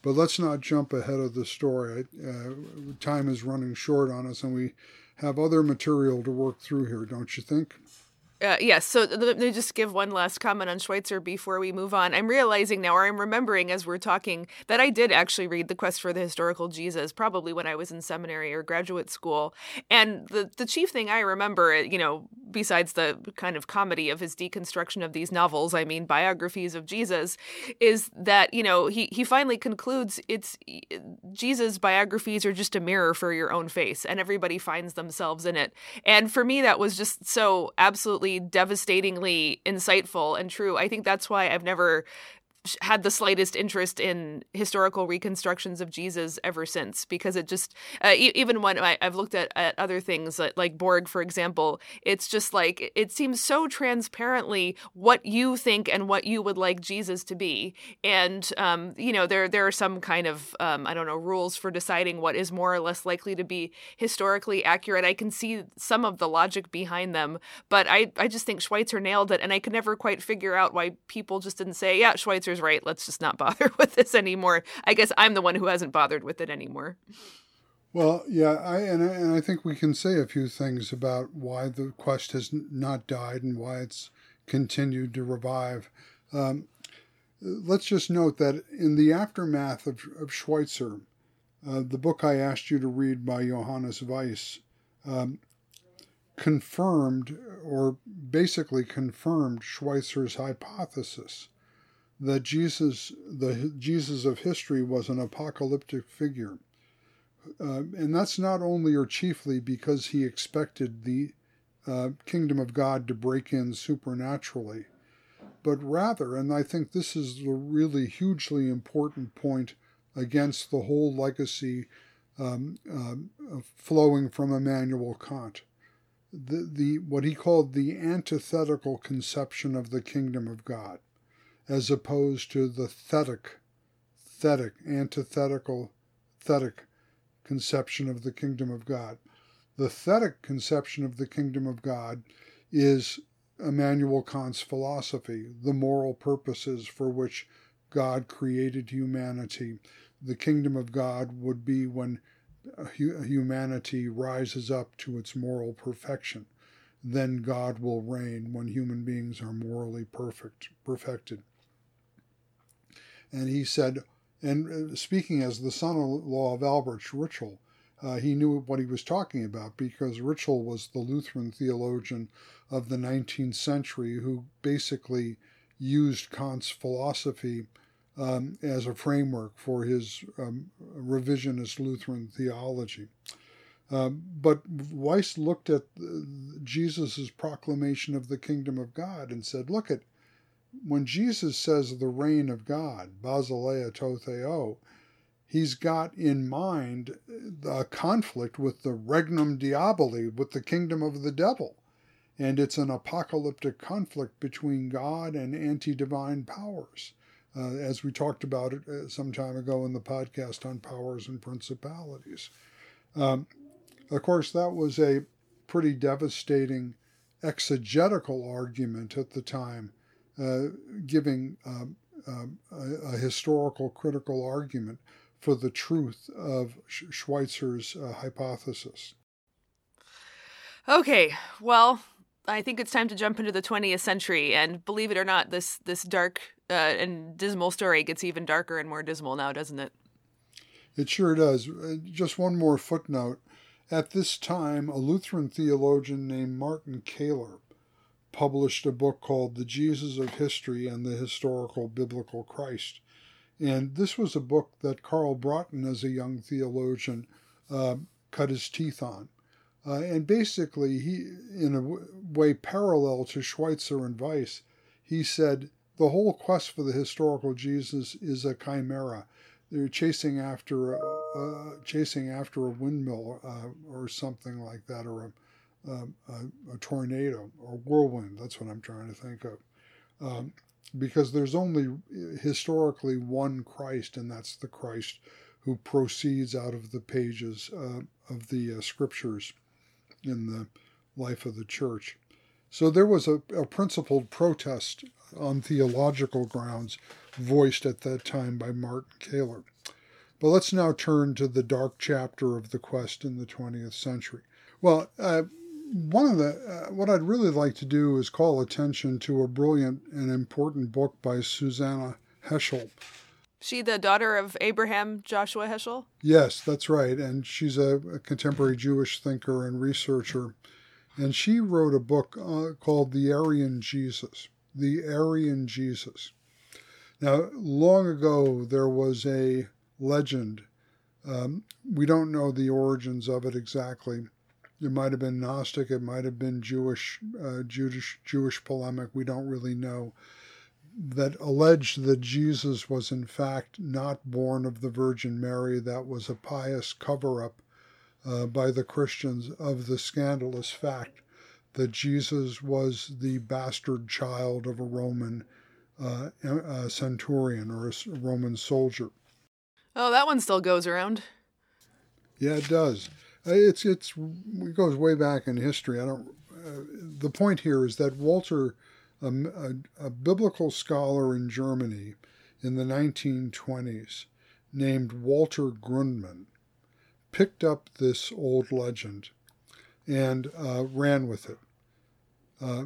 But let's not jump ahead of the story. Uh, time is running short on us, and we have other material to work through here, don't you think? Uh, yes. So let me just give one last comment on Schweitzer before we move on. I'm realizing now, or I'm remembering as we're talking, that I did actually read The Quest for the Historical Jesus, probably when I was in seminary or graduate school. And the, the chief thing I remember, you know, besides the kind of comedy of his deconstruction of these novels, I mean, biographies of Jesus, is that, you know, he, he finally concludes it's Jesus' biographies are just a mirror for your own face, and everybody finds themselves in it. And for me, that was just so absolutely devastatingly insightful and true. I think that's why I've never had the slightest interest in historical reconstructions of Jesus ever since because it just uh, even when I, have looked at, at other things like, like Borg for example it's just like it seems so transparently what you think and what you would like Jesus to be. And um, you know there there are some kind of um, I don't know rules for deciding what is more or less likely to be historically accurate. I can see some of the logic behind them but I I just think Schweitzer nailed it and I could never quite figure out why people just didn't say yeah Schweitzer right. Let's just not bother with this anymore. I guess I'm the one who hasn't bothered with it anymore. Well, yeah, I and, I and I think we can say a few things about why the quest has not died and why it's continued to revive. Um, let's just note that in the aftermath of, of Schweitzer, uh, the book I asked you to read by Johannes Weiss um, confirmed or basically confirmed Schweitzer's hypothesis that Jesus, the Jesus of history, was an apocalyptic figure. Uh, and that's not only or chiefly because he expected the uh, kingdom of God to break in supernaturally, but rather, and I think this is the really hugely important point against the whole legacy um, uh, flowing from Immanuel Kant. The, the what he called the antithetical conception of the kingdom of God as opposed to the thetic, thetic, antithetical, thetic conception of the kingdom of God. The thetic conception of the kingdom of God is Immanuel Kant's philosophy, the moral purposes for which God created humanity. The kingdom of God would be when humanity rises up to its moral perfection. Then God will reign when human beings are morally perfect, perfected and he said, and uh, speaking as the son-in-law of Albert Ritschl, uh, he knew what he was talking about because Ritschl was the Lutheran theologian of the 19th century who basically used Kant's philosophy um, as a framework for his um, revisionist Lutheran theology. Um, but Weiss looked at uh, Jesus' proclamation of the kingdom of God and said, Look at when Jesus says the reign of God, basileia tou theou, he's got in mind a conflict with the regnum diaboli, with the kingdom of the devil. And it's an apocalyptic conflict between God and anti divine powers, uh, as we talked about it uh, some time ago in the podcast on powers and principalities. Um, of course, that was a pretty devastating exegetical argument at the time giving um, um, a, a, historical critical argument for the truth of Schweitzer's uh, hypothesis. Okay, well, I think it's time to jump into the 20th century, and believe it or not, this this dark uh, and dismal story gets even darker and more dismal now, doesn't it? It sure does. Uh, just one more footnote. At this time, a Lutheran theologian named Martin Kähler published a book called The Jesus of History and the Historical Biblical Christ. And this was a book that Karl Broughton, as a young theologian, uh, cut his teeth on. Uh, and basically, he, in a w- way parallel to Schweitzer and Weiss, he said the whole quest for the historical Jesus is a chimera. They're chasing after a, uh, chasing after a windmill uh, or something like that, or a, a, a, tornado or whirlwind. That's what I'm trying to think of. Um, because there's only historically one Christ, and that's the Christ who proceeds out of the pages uh, of the uh, scriptures in the life of the church. So there was a, a principled protest on theological grounds voiced at that time by Martin Kähler. But let's now turn to the dark chapter of the quest in the 20th century. Well, uh, one of the uh, what I'd really like to do is call attention to a brilliant and important book by Susanna Heschel. She the daughter of Abraham Joshua Heschel? Yes, that's right, and she's a, a contemporary Jewish thinker and researcher, and she wrote a book uh, called The Aryan Jesus. The Aryan Jesus. Now, long ago there was a legend. Um, we don't know the origins of it exactly it might have been Gnostic. It might have been Jewish, uh, Jewish, Jewish polemic. We don't really know. That alleged that Jesus was in fact not born of the Virgin Mary. That was a pious cover-up uh, by the Christians of the scandalous fact that Jesus was the bastard child of a Roman uh, a centurion or a Roman soldier. Oh, that one still goes around. Yeah, it does. Uh, it's it's it goes way back in history. I don't. Uh, the point here is that Walter, um, a, a, biblical scholar in Germany in the 1920s, named Walter Grundmann, picked up this old legend and uh, ran with it. Uh,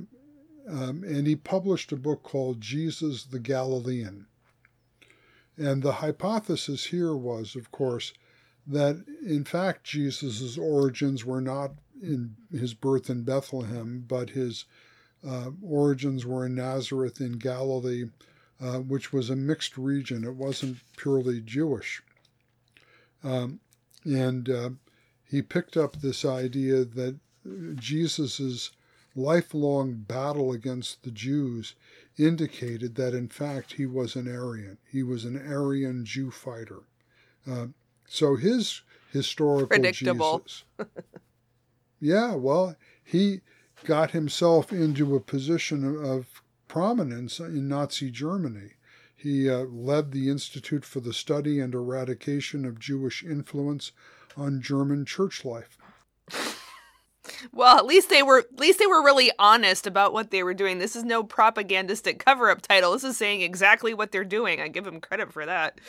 um, and he published a book called Jesus the Galilean. And the hypothesis here was, of course, that in fact Jesus' origins were not in his birth in Bethlehem, but his uh, origins were in Nazareth in Galilee, uh, which was a mixed region. It wasn't purely Jewish. Um, and uh, he picked up this idea that Jesus' lifelong battle against the Jews indicated that in fact he was an Aryan. He was an Aryan Jew fighter. Uh, so his historical predictable. Jesus, yeah, well, he got himself into a position of prominence in Nazi Germany. He uh, led the Institute for the Study and Eradication of Jewish Influence on German church life. Well, at least they were at least they were really honest about what they were doing. This is no propagandistic cover-up title. This is saying exactly what they're doing. I give them credit for that.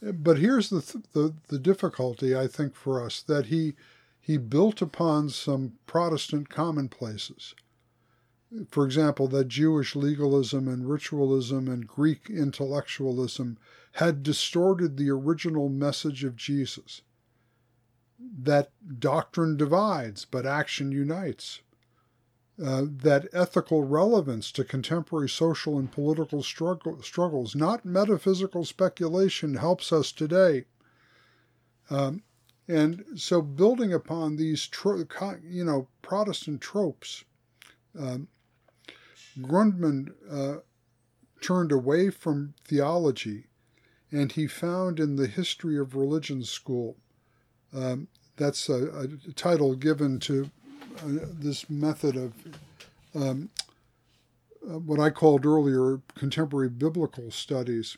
But here's the, the, the difficulty, I think, for us that he, he built upon some Protestant commonplaces. For example, that Jewish legalism and ritualism and Greek intellectualism had distorted the original message of Jesus. That doctrine divides, but action unites uh, that ethical relevance to contemporary social and political struggle, struggles, not metaphysical speculation, helps us today. Um, and so, building upon these, tro- you know, Protestant tropes, um, Grundmann uh, turned away from theology, and he found in the History of Religion School. Um, that's a, a, title given to uh, this method of um, uh, what I called earlier contemporary biblical studies,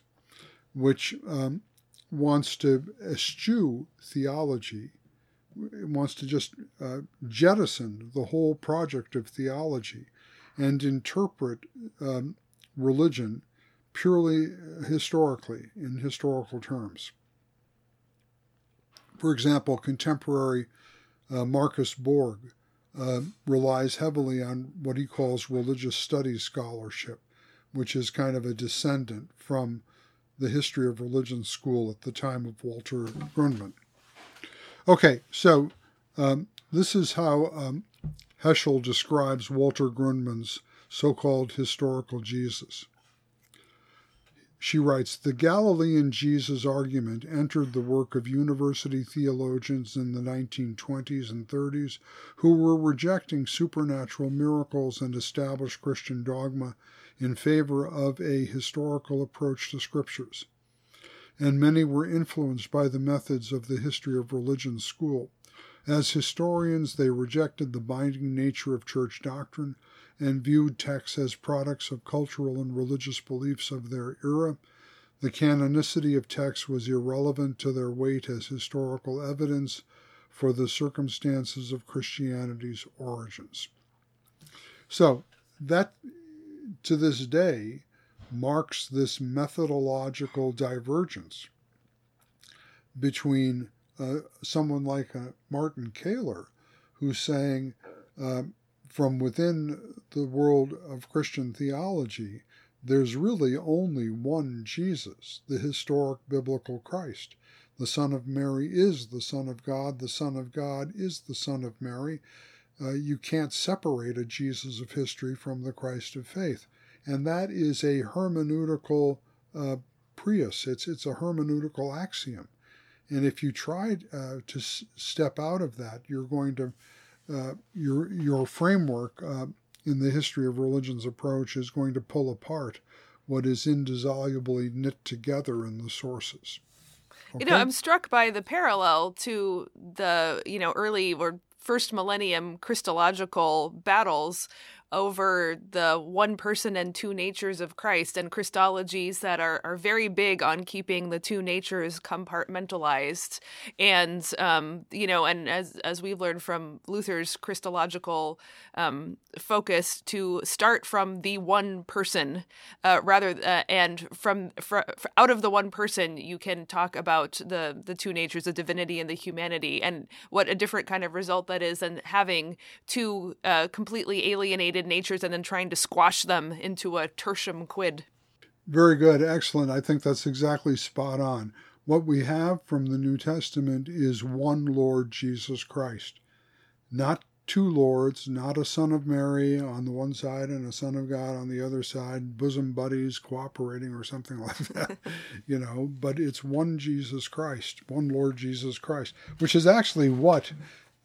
which um, wants to eschew theology, it wants to just uh, jettison the whole project of theology and interpret um, religion purely historically, in historical terms. For example, contemporary uh, Marcus Borg uh, relies heavily on what he calls religious studies scholarship, which is kind of a descendant from the history of religion school at the time of Walter Grundmann. Okay, so um, this is how um, Heschel describes Walter Grundmann's so called historical Jesus. She writes The Galilean Jesus argument entered the work of university theologians in the 1920s and 30s who were rejecting supernatural miracles and established Christian dogma in favor of a historical approach to scriptures. And many were influenced by the methods of the history of religion school. As historians, they rejected the binding nature of church doctrine and viewed texts as products of cultural and religious beliefs of their era. The canonicity of texts was irrelevant to their weight as historical evidence for the circumstances of Christianity's origins. So, that to this day marks this methodological divergence between uh, someone like uh, Martin Kähler, who's saying, uh, from within the world of Christian theology, there's really only one Jesus, the historic biblical Christ. The Son of Mary is the Son of God. The Son of God is the Son of Mary. Uh, you can't separate a Jesus of history from the Christ of faith. And that is a hermeneutical uh, prius, it's, it's a hermeneutical axiom. And if you try uh, to s- step out of that, you're going to uh, your your framework uh, in the history of religion's approach is going to pull apart what is indissolubly knit together in the sources. Okay? You know, I'm struck by the parallel to the you know early or first millennium Christological battles over the one person and two natures of Christ and Christologies that are, are very big on keeping the two natures compartmentalized. And, um, you know, and as, as we've learned from Luther's Christological um, focus, to start from the one person uh, rather, uh, and from fr- out of the one person, you can talk about the, the two natures, the divinity and the humanity, and what a different kind of result that is than having two uh, completely alienated natures and then trying to squash them into a tertium quid. Very good. Excellent. I think that's exactly spot on. What we have from the New Testament is one Lord Jesus Christ, not two lords, not a son of Mary on the one side and a son of God on the other side, bosom buddies cooperating or something like that, you know, but it's one Jesus Christ, one Lord Jesus Christ, which is actually what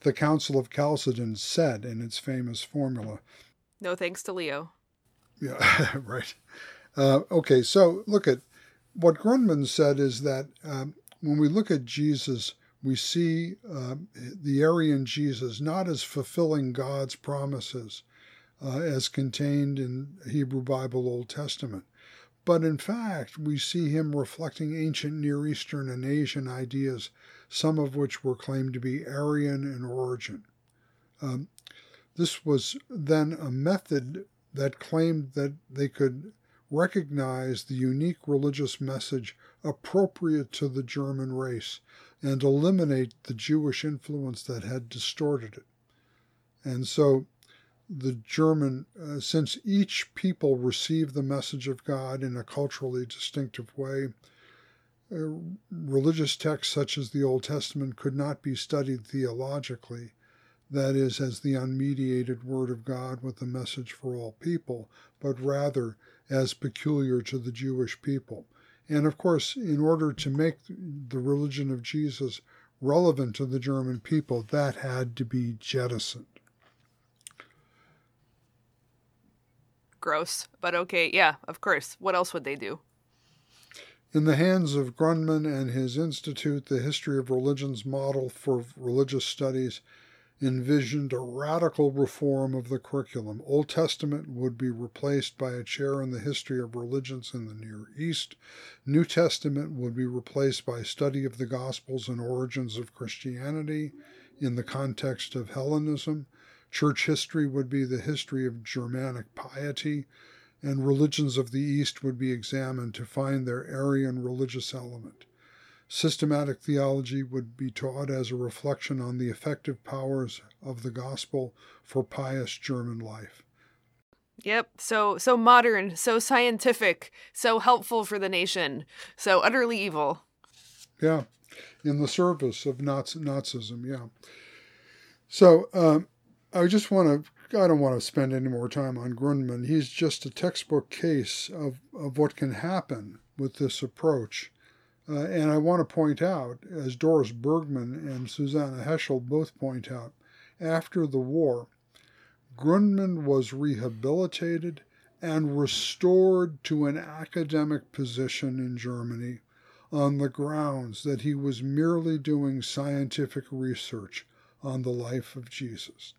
the Council of Chalcedon said in its famous formula. No thanks to Leo. Yeah, right. Uh, okay, so look at what Grundmann said is that um, when we look at Jesus, we see uh, the Aryan Jesus not as fulfilling God's promises uh, as contained in Hebrew Bible Old Testament, but in fact, we see him reflecting ancient Near Eastern and Asian ideas, some of which were claimed to be Aryan in origin. Um, this was then a method that claimed that they could recognize the unique religious message appropriate to the German race and eliminate the Jewish influence that had distorted it. And so the German, uh, since each people received the message of God in a culturally distinctive way, uh, religious texts such as the Old Testament could not be studied theologically that is, as the unmediated Word of God with a message for all people, but rather as peculiar to the Jewish people. And of course, in order to make the religion of Jesus relevant to the German people, that had to be jettisoned. Gross, but okay, yeah, of course. What else would they do? In the hands of Grundmann and his institute, the History of Religions model for religious studies envisioned a radical reform of the curriculum. Old Testament would be replaced by a chair in the history of religions in the Near East. New Testament would be replaced by study of the Gospels and origins of Christianity in the context of Hellenism. Church history would be the history of Germanic piety, and religions of the East would be examined to find their Aryan religious element. Systematic theology would be taught as a reflection on the effective powers of the gospel for pious German life. Yep, so so modern, so scientific, so helpful for the nation, so utterly evil. Yeah, in the service of Nazi- Nazism, yeah. So um, I just want to I don't want to spend any more time on Grundmann. He's just a textbook case of, of what can happen with this approach. Uh, and I want to point out, as Doris Bergman and Susanna Heschel both point out, after the war, Grundmann was rehabilitated and restored to an academic position in Germany on the grounds that he was merely doing scientific research on the life of Jesus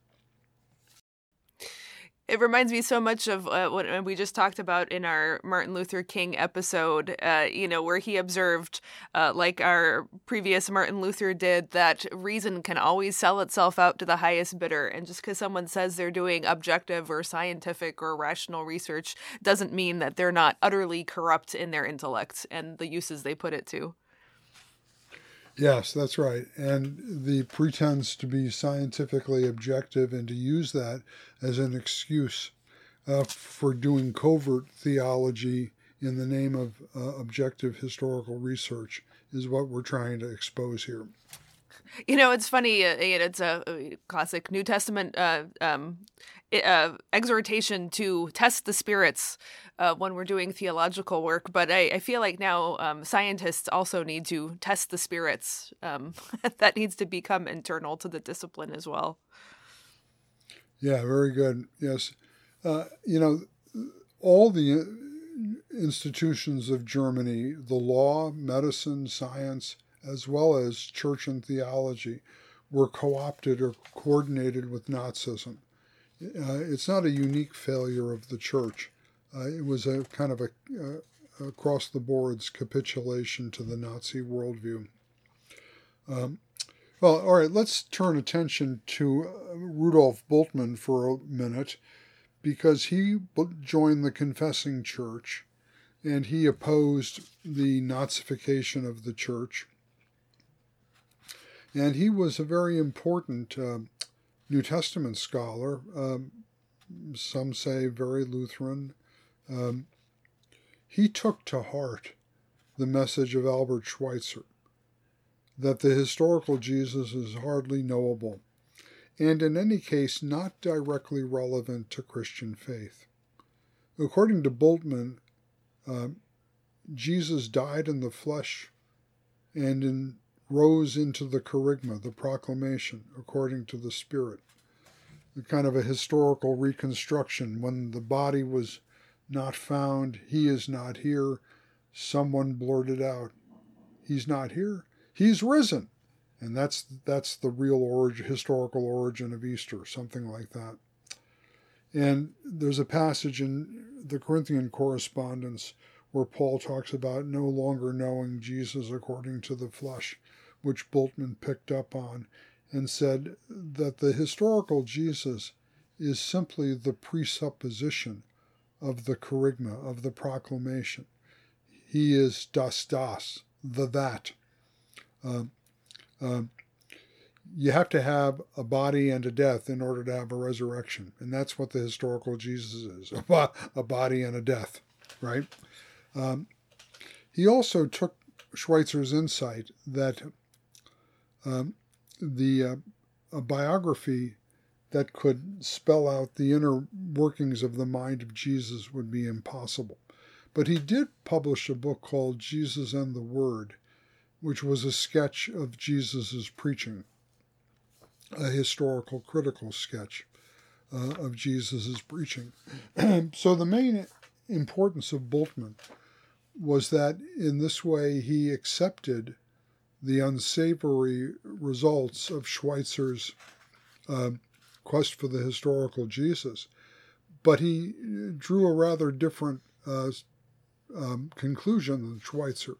it reminds me so much of uh, what uh, we just talked about in our Martin Luther King episode, uh, you know, where he observed, uh, like our previous Martin Luther did, that reason can always sell itself out to the highest bidder. And just because someone says they're doing objective or scientific or rational research doesn't mean that they're not utterly corrupt in their intellect and the uses they put it to. Yes, that's right. And the pretense to be scientifically objective and to use that as an excuse uh, for doing covert theology in the name of uh, objective historical research is what we're trying to expose here. You know, it's funny. Uh, it's a classic New Testament uh, um, uh, exhortation to test the spirits uh, when we're doing theological work. But I, I feel like now um, scientists also need to test the spirits. Um, that needs to become internal to the discipline as well. Yeah, very good. Yes. Uh, you know, all the institutions of Germany, the law, medicine, science, as well as church and theology, were co opted or coordinated with Nazism. Uh, it's not a unique failure of the church. Uh, it was a kind of a uh, across the boards capitulation to the Nazi worldview. Um, well, all right, let's turn attention to uh, Rudolf Bultmann for a minute because he joined the Confessing Church and he opposed the Nazification of the church. And he was a very important uh, New Testament scholar, um, some say very Lutheran. Um, he took to heart the message of Albert Schweitzer that the historical Jesus is hardly knowable, and in any case not directly relevant to Christian faith. According to Bultmann, uh, Jesus died in the flesh and in rose into the kerygma, the proclamation, according to the Spirit. A kind of a historical reconstruction. When the body was not found, he is not here, someone blurted out, He's not here, he's risen. And that's that's the real origin, historical origin of Easter, something like that. And there's a passage in the Corinthian correspondence where Paul talks about no longer knowing Jesus according to the flesh which Bultmann picked up on and said that the historical Jesus is simply the presupposition of the kerygma, of the proclamation. He is das das, the that. Uh, uh, you have to have a body and a death in order to have a resurrection. And that's what the historical Jesus is a, a body and a death, right? Um, he also took Schweitzer's insight that um, the uh, a biography that could spell out the inner workings of the mind of Jesus would be impossible. But he did publish a book called Jesus and the Word, which was a sketch of Jesus' preaching, a historical critical sketch uh, of Jesus' preaching. so the main importance of Bultmann was that in this way he accepted the unsavory results of Schweitzer's uh, quest for the historical Jesus. But he drew a rather different uh, um, conclusion than Schweitzer.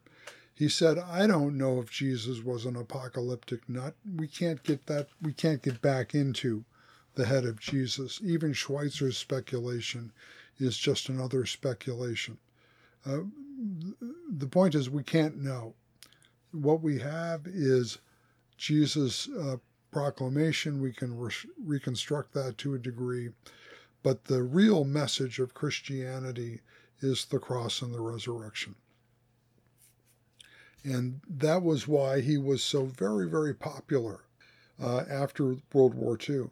He said, "I don't know if Jesus was an apocalyptic nut. We can't get that. We can't get back into the head of Jesus. Even Schweitzer's speculation is just another speculation. Uh, the point is, we can't know what we have is Jesus' uh, proclamation. We can re- reconstruct that to a degree. But the real message of Christianity is the cross and the resurrection. And that was why he was so very, very popular uh, after World War II.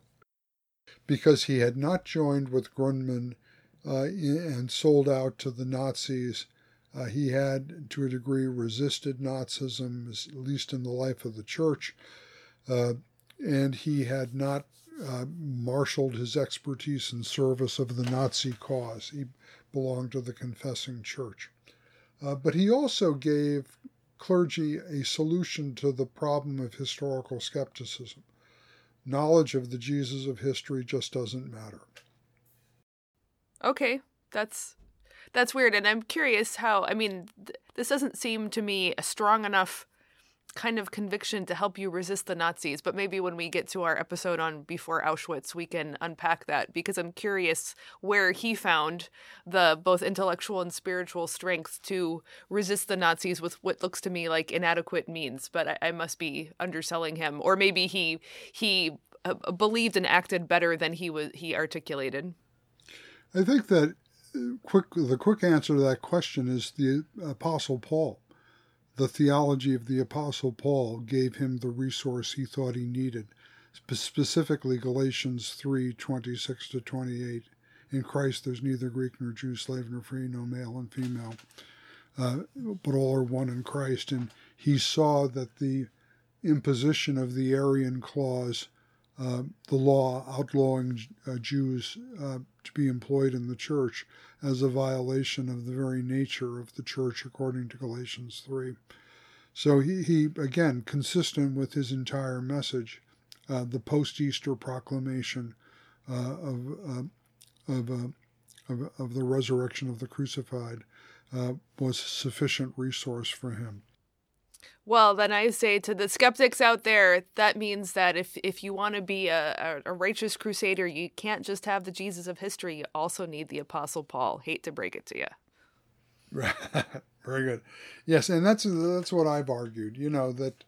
because he had not joined with Grundmann uh, and sold out to the Nazis. Uh, he had, to a degree, resisted Nazism, at least in the life of the church, uh, and he had not uh, marshaled his expertise in service of the Nazi cause. He belonged to the confessing church. Uh, but he also gave clergy a solution to the problem of historical skepticism. Knowledge of the Jesus of history just doesn't matter. Okay, that's that's weird and I'm curious how I mean th- this doesn't seem to me a strong enough kind of conviction to help you resist the Nazis. But maybe when we get to our episode on Before Auschwitz, we can unpack that because I'm curious where he found the both intellectual and spiritual strength to resist the Nazis with what looks to me like inadequate means. But I, I must be underselling him, or maybe he he uh, believed and acted better than he was he articulated. I think that quick the quick answer to that question is the Apostle Paul the theology of the Apostle Paul gave him the resource he thought he needed, specifically Galatians 3 26 to 28. In Christ there's neither Greek nor Jew, slave nor free, no male and female, uh, but all are one in Christ. And he saw that the imposition of the Aryan clause, uh, the law outlawing uh, Jews uh, to be employed in the church, as a violation of the very nature of the church, according to Galatians 3. So he, he again, consistent with his entire message, uh, the post Easter proclamation uh, of, of, of, of, the resurrection of the crucified, was sufficient resource for him. Well, then I say to the skeptics out there, that means that if, if you want to be a, a, righteous crusader, you can't just have the Jesus of history. You also need the Apostle Paul. Hate to break it to you. Very good. Yes, and that's that's what I've argued. You know that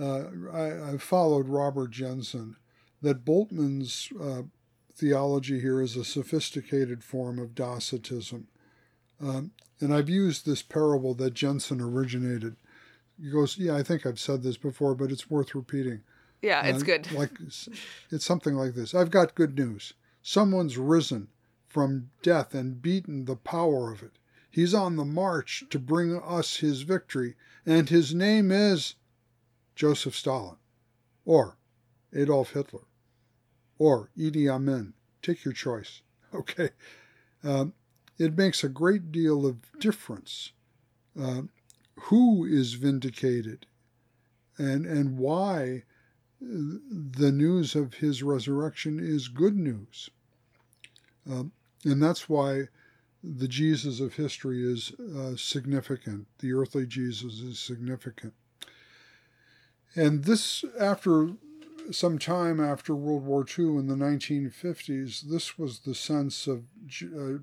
uh, I, I followed Robert Jenson. That Bultmann's uh, theology here is a sophisticated form of Docetism, um, and I've used this parable that Jenson originated he goes, "Yeah, I think I've said this before, but it's worth repeating." Yeah, it's uh, good. like it's something like this. I've got good news. Someone's risen from death and beaten the power of it. He's on the march to bring us his victory, and his name is Joseph Stalin, or Adolf Hitler, or Idi Amin. Take your choice. Okay. Um, it makes a great deal of difference uh, who is vindicated and, and why the news of his resurrection is good news. Um, and that's why the Jesus of history is uh, significant. The earthly Jesus is significant. And this, after some time after World War II in the 1950s, this was the sense of uh,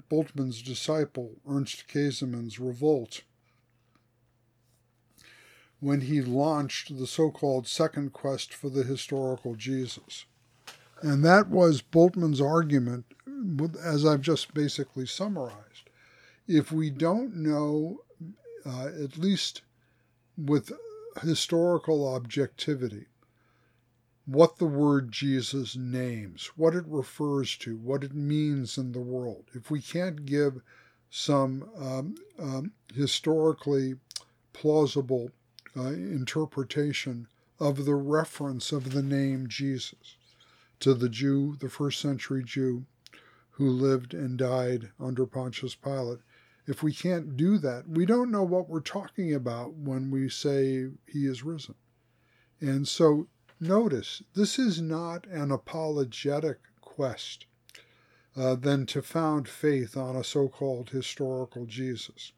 disciple, Ernst Käsemann's revolt when he launched the so called second quest for the historical Jesus. And that was Bultmann's argument, as I've just basically summarized. If we don't know, uh, at least with historical objectivity, what the word Jesus names, what it refers to, what it means in the world, if we can't give some um, um, historically plausible uh, interpretation of the reference of the name Jesus to the Jew, the first century Jew who lived and died under Pontius Pilate. If we can't do that, we don't know what we're talking about when we say he is risen. And so notice, this is not an apologetic quest uh, than to found faith on a so called historical Jesus.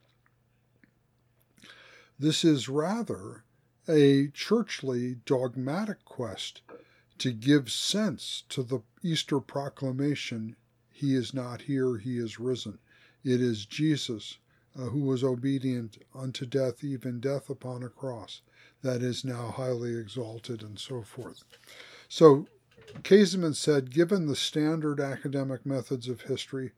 This is rather a churchly dogmatic quest to give sense to the Easter proclamation He is not here, He is risen. It is Jesus uh, who was obedient unto death, even death upon a cross, that is now highly exalted, and so forth. So, Käsemann said, given the standard academic methods of history,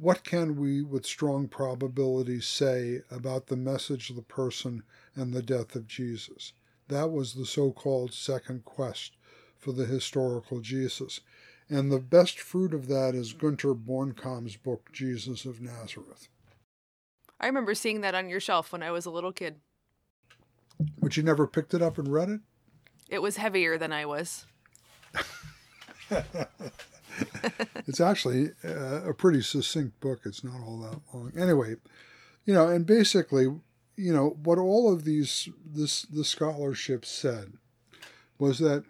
what can we with strong probability say about the message, of the person, and the death of Jesus? That was the so called second quest for the historical Jesus. And the best fruit of that is Gunter Bornkamm's book, Jesus of Nazareth. I remember seeing that on your shelf when I was a little kid. But you never picked it up and read it? It was heavier than I was. it's actually uh, a pretty succinct book. It's not all that long. Anyway, you know, and basically, you know, what all of these this the scholarship said was that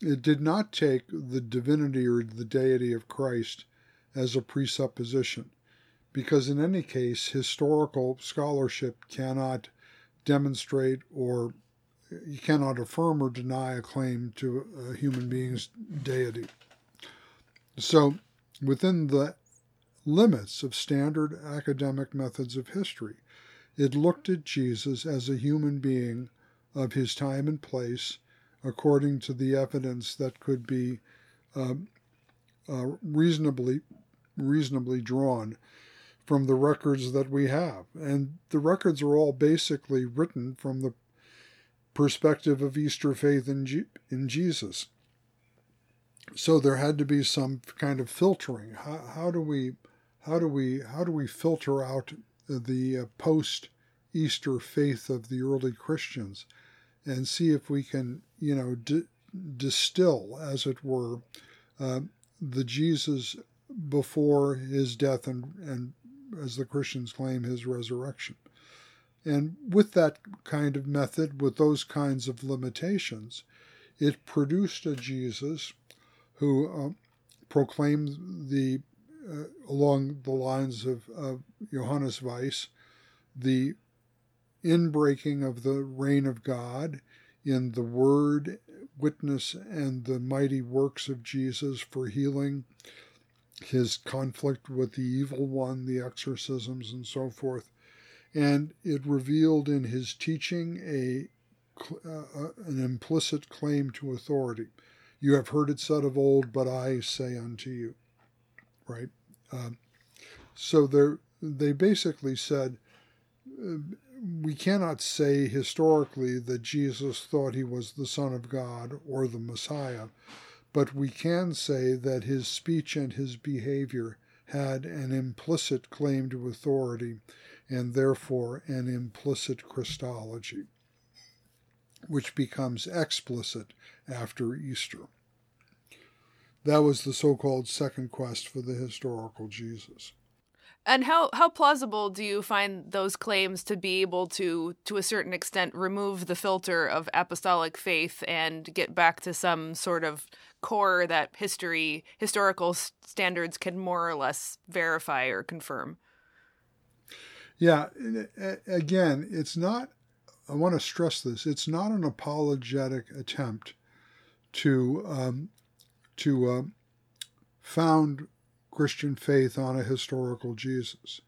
it did not take the divinity or the deity of Christ as a presupposition, because in any case, historical scholarship cannot demonstrate or you cannot affirm or deny a claim to a human being's deity. So, within the limits of standard academic methods of history, it looked at Jesus as a human being of his time and place, according to the evidence that could be uh, uh, reasonably reasonably drawn from the records that we have. And the records are all basically written from the perspective of Easter faith in, G- in Jesus. So there had to be some kind of filtering. How, how do we how do we how do we filter out the uh, post Easter faith of the early Christians and see if we can you know d- distill as it were uh, the Jesus before his death and and as the Christians claim his resurrection. And with that kind of method, with those kinds of limitations, it produced a Jesus who uh, proclaimed the uh, along the lines of, of Johannes Weiss, the inbreaking of the reign of God in the word, witness, and the mighty works of Jesus for healing, his conflict with the evil one, the exorcisms, and so forth. And it revealed in his teaching a uh, an implicit claim to authority. You have heard it said of old, but I say unto you right? Um, so they basically said uh, we cannot say historically that Jesus thought he was the Son of God or the Messiah, but we can say that his speech and his behavior had an implicit claim to authority and therefore an implicit Christology, which becomes explicit after Easter. That was the so called second quest for the historical Jesus. And how, how plausible do you find those claims to be able to, to a certain extent, remove the filter of apostolic faith and get back to some sort of core that history, historical standards can more or less verify or confirm? Yeah, uh, again, it's not, I want to stress this, it's not an apologetic attempt to um, to uh, found Christian faith on a historical Jesus.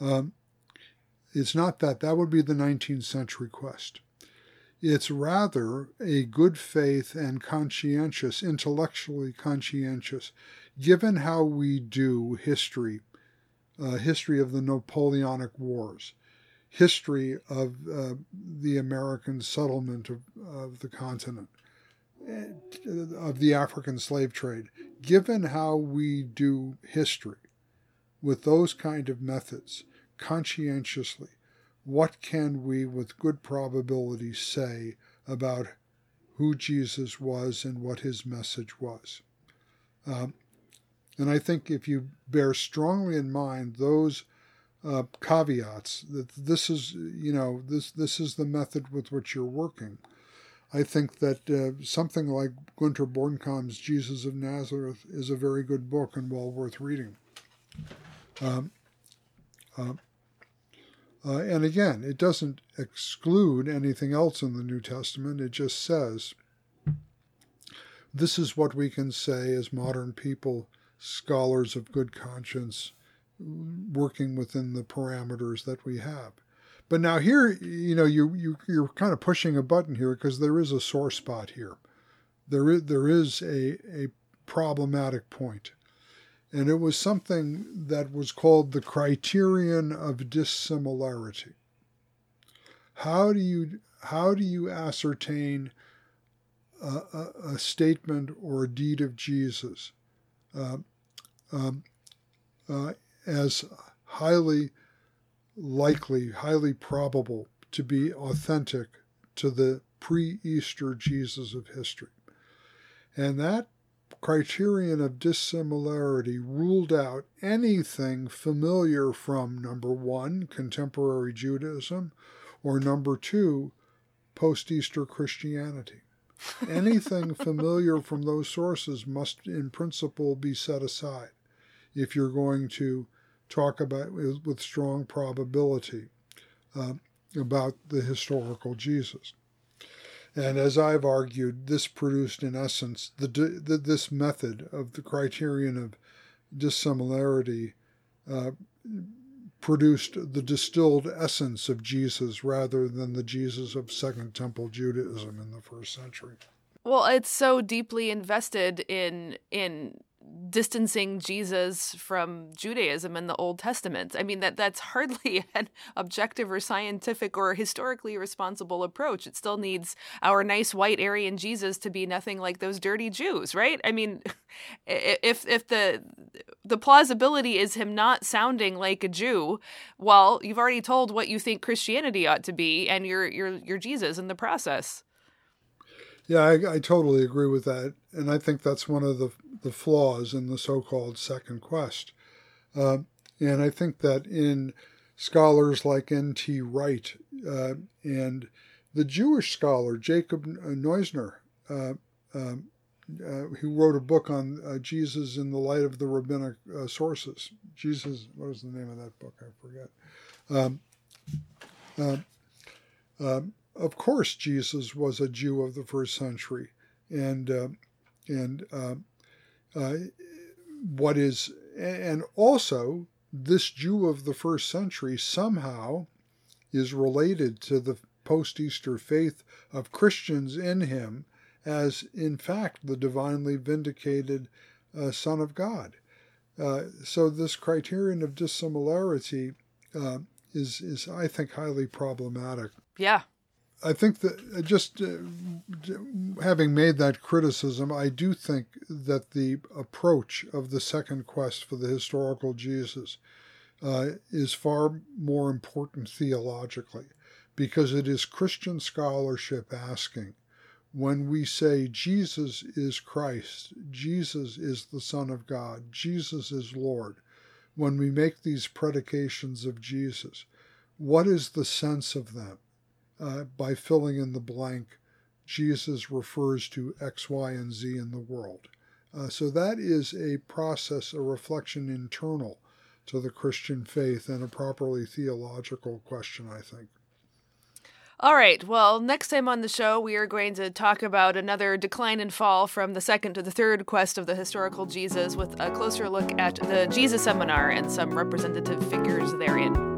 Um, it's not that. That would be the 19th century quest. It's rather a good faith and conscientious, intellectually conscientious, given how we do history, uh, history of the Napoleonic Wars, history of uh, the American settlement of, of the continent, of the African slave trade, given how we do history with those kind of methods, conscientiously, what can we with good probability say about who Jesus was and what his message was? Um, and I think if you bear strongly in mind those uh, caveats, that this is, you know, this this is the method with which you're working I think that uh, something like Gunter Bornkamm's Jesus of Nazareth is a very good book and well worth reading. Um, uh, uh, and again, it doesn't exclude anything else in the New Testament. It just says, this is what we can say as modern people, scholars of good conscience, working within the parameters that we have. But now here, you know, you, you you're kind of pushing a button here because there is a sore spot here. There is there is a a problematic point, and it was something that was called the criterion of dissimilarity. How do you how do you ascertain a, a, a statement or a deed of Jesus uh, um, uh, as highly likely, highly probable to be authentic to the pre Easter Jesus of history. And that criterion of dissimilarity ruled out anything familiar from number one, contemporary Judaism, or number two, post Easter Christianity. Anything familiar from those sources must, in principle, be set aside if you're going to talk about with strong probability uh, about the historical Jesus. And as I've argued, this produced, in essence, the, the this method of the criterion of dissimilarity uh, produced the distilled essence of Jesus rather than the Jesus of Second Temple Judaism in the first century. Well, it's so deeply invested in in distancing Jesus from Judaism and the Old Testament. I mean that that's hardly an objective or scientific or historically responsible approach. It still needs our nice white Aryan Jesus to be nothing like those dirty Jews, right? I mean, if if the the plausibility is him not sounding like a Jew, well, you've already told what you think Christianity ought to be, and you're you're you're Jesus in the process. Yeah, I, I totally agree with that, and I think that's one of the the flaws in the so-called second quest. Uh, and I think that in scholars like N.T. Wright uh, and the Jewish scholar Jacob Neusner, uh, um, uh who wrote a book on uh, Jesus in the light of the rabbinic uh, sources. Jesus, what is the name of that book? I forget. Um, um, of course, Jesus was a Jew of the first century, and and uh, what is, and also this Jew of the first century somehow is related to the post Easter faith of Christians in him as, in fact, the divinely vindicated uh, Son of God. Uh, so, this criterion of dissimilarity uh, is, is, I think, highly problematic. Yeah, I think that uh, just uh, having made that criticism, I do think that the approach of the second quest for the historical Jesus uh, is far more important theologically because it is Christian scholarship asking when we say Jesus is Christ, Jesus is the Son of God, Jesus is Lord, when we make these predications of Jesus, what is the sense of them? Uh, by filling in the blank, Jesus refers to X, Y, and Z in the world. Uh, so that is a process, a reflection internal to the Christian faith and a properly theological question, I think. All right. Well, next time on the show, we are going to talk about another decline and fall from the second to the third quest of the historical Jesus with a closer look at the Jesus Seminar and some representative figures therein.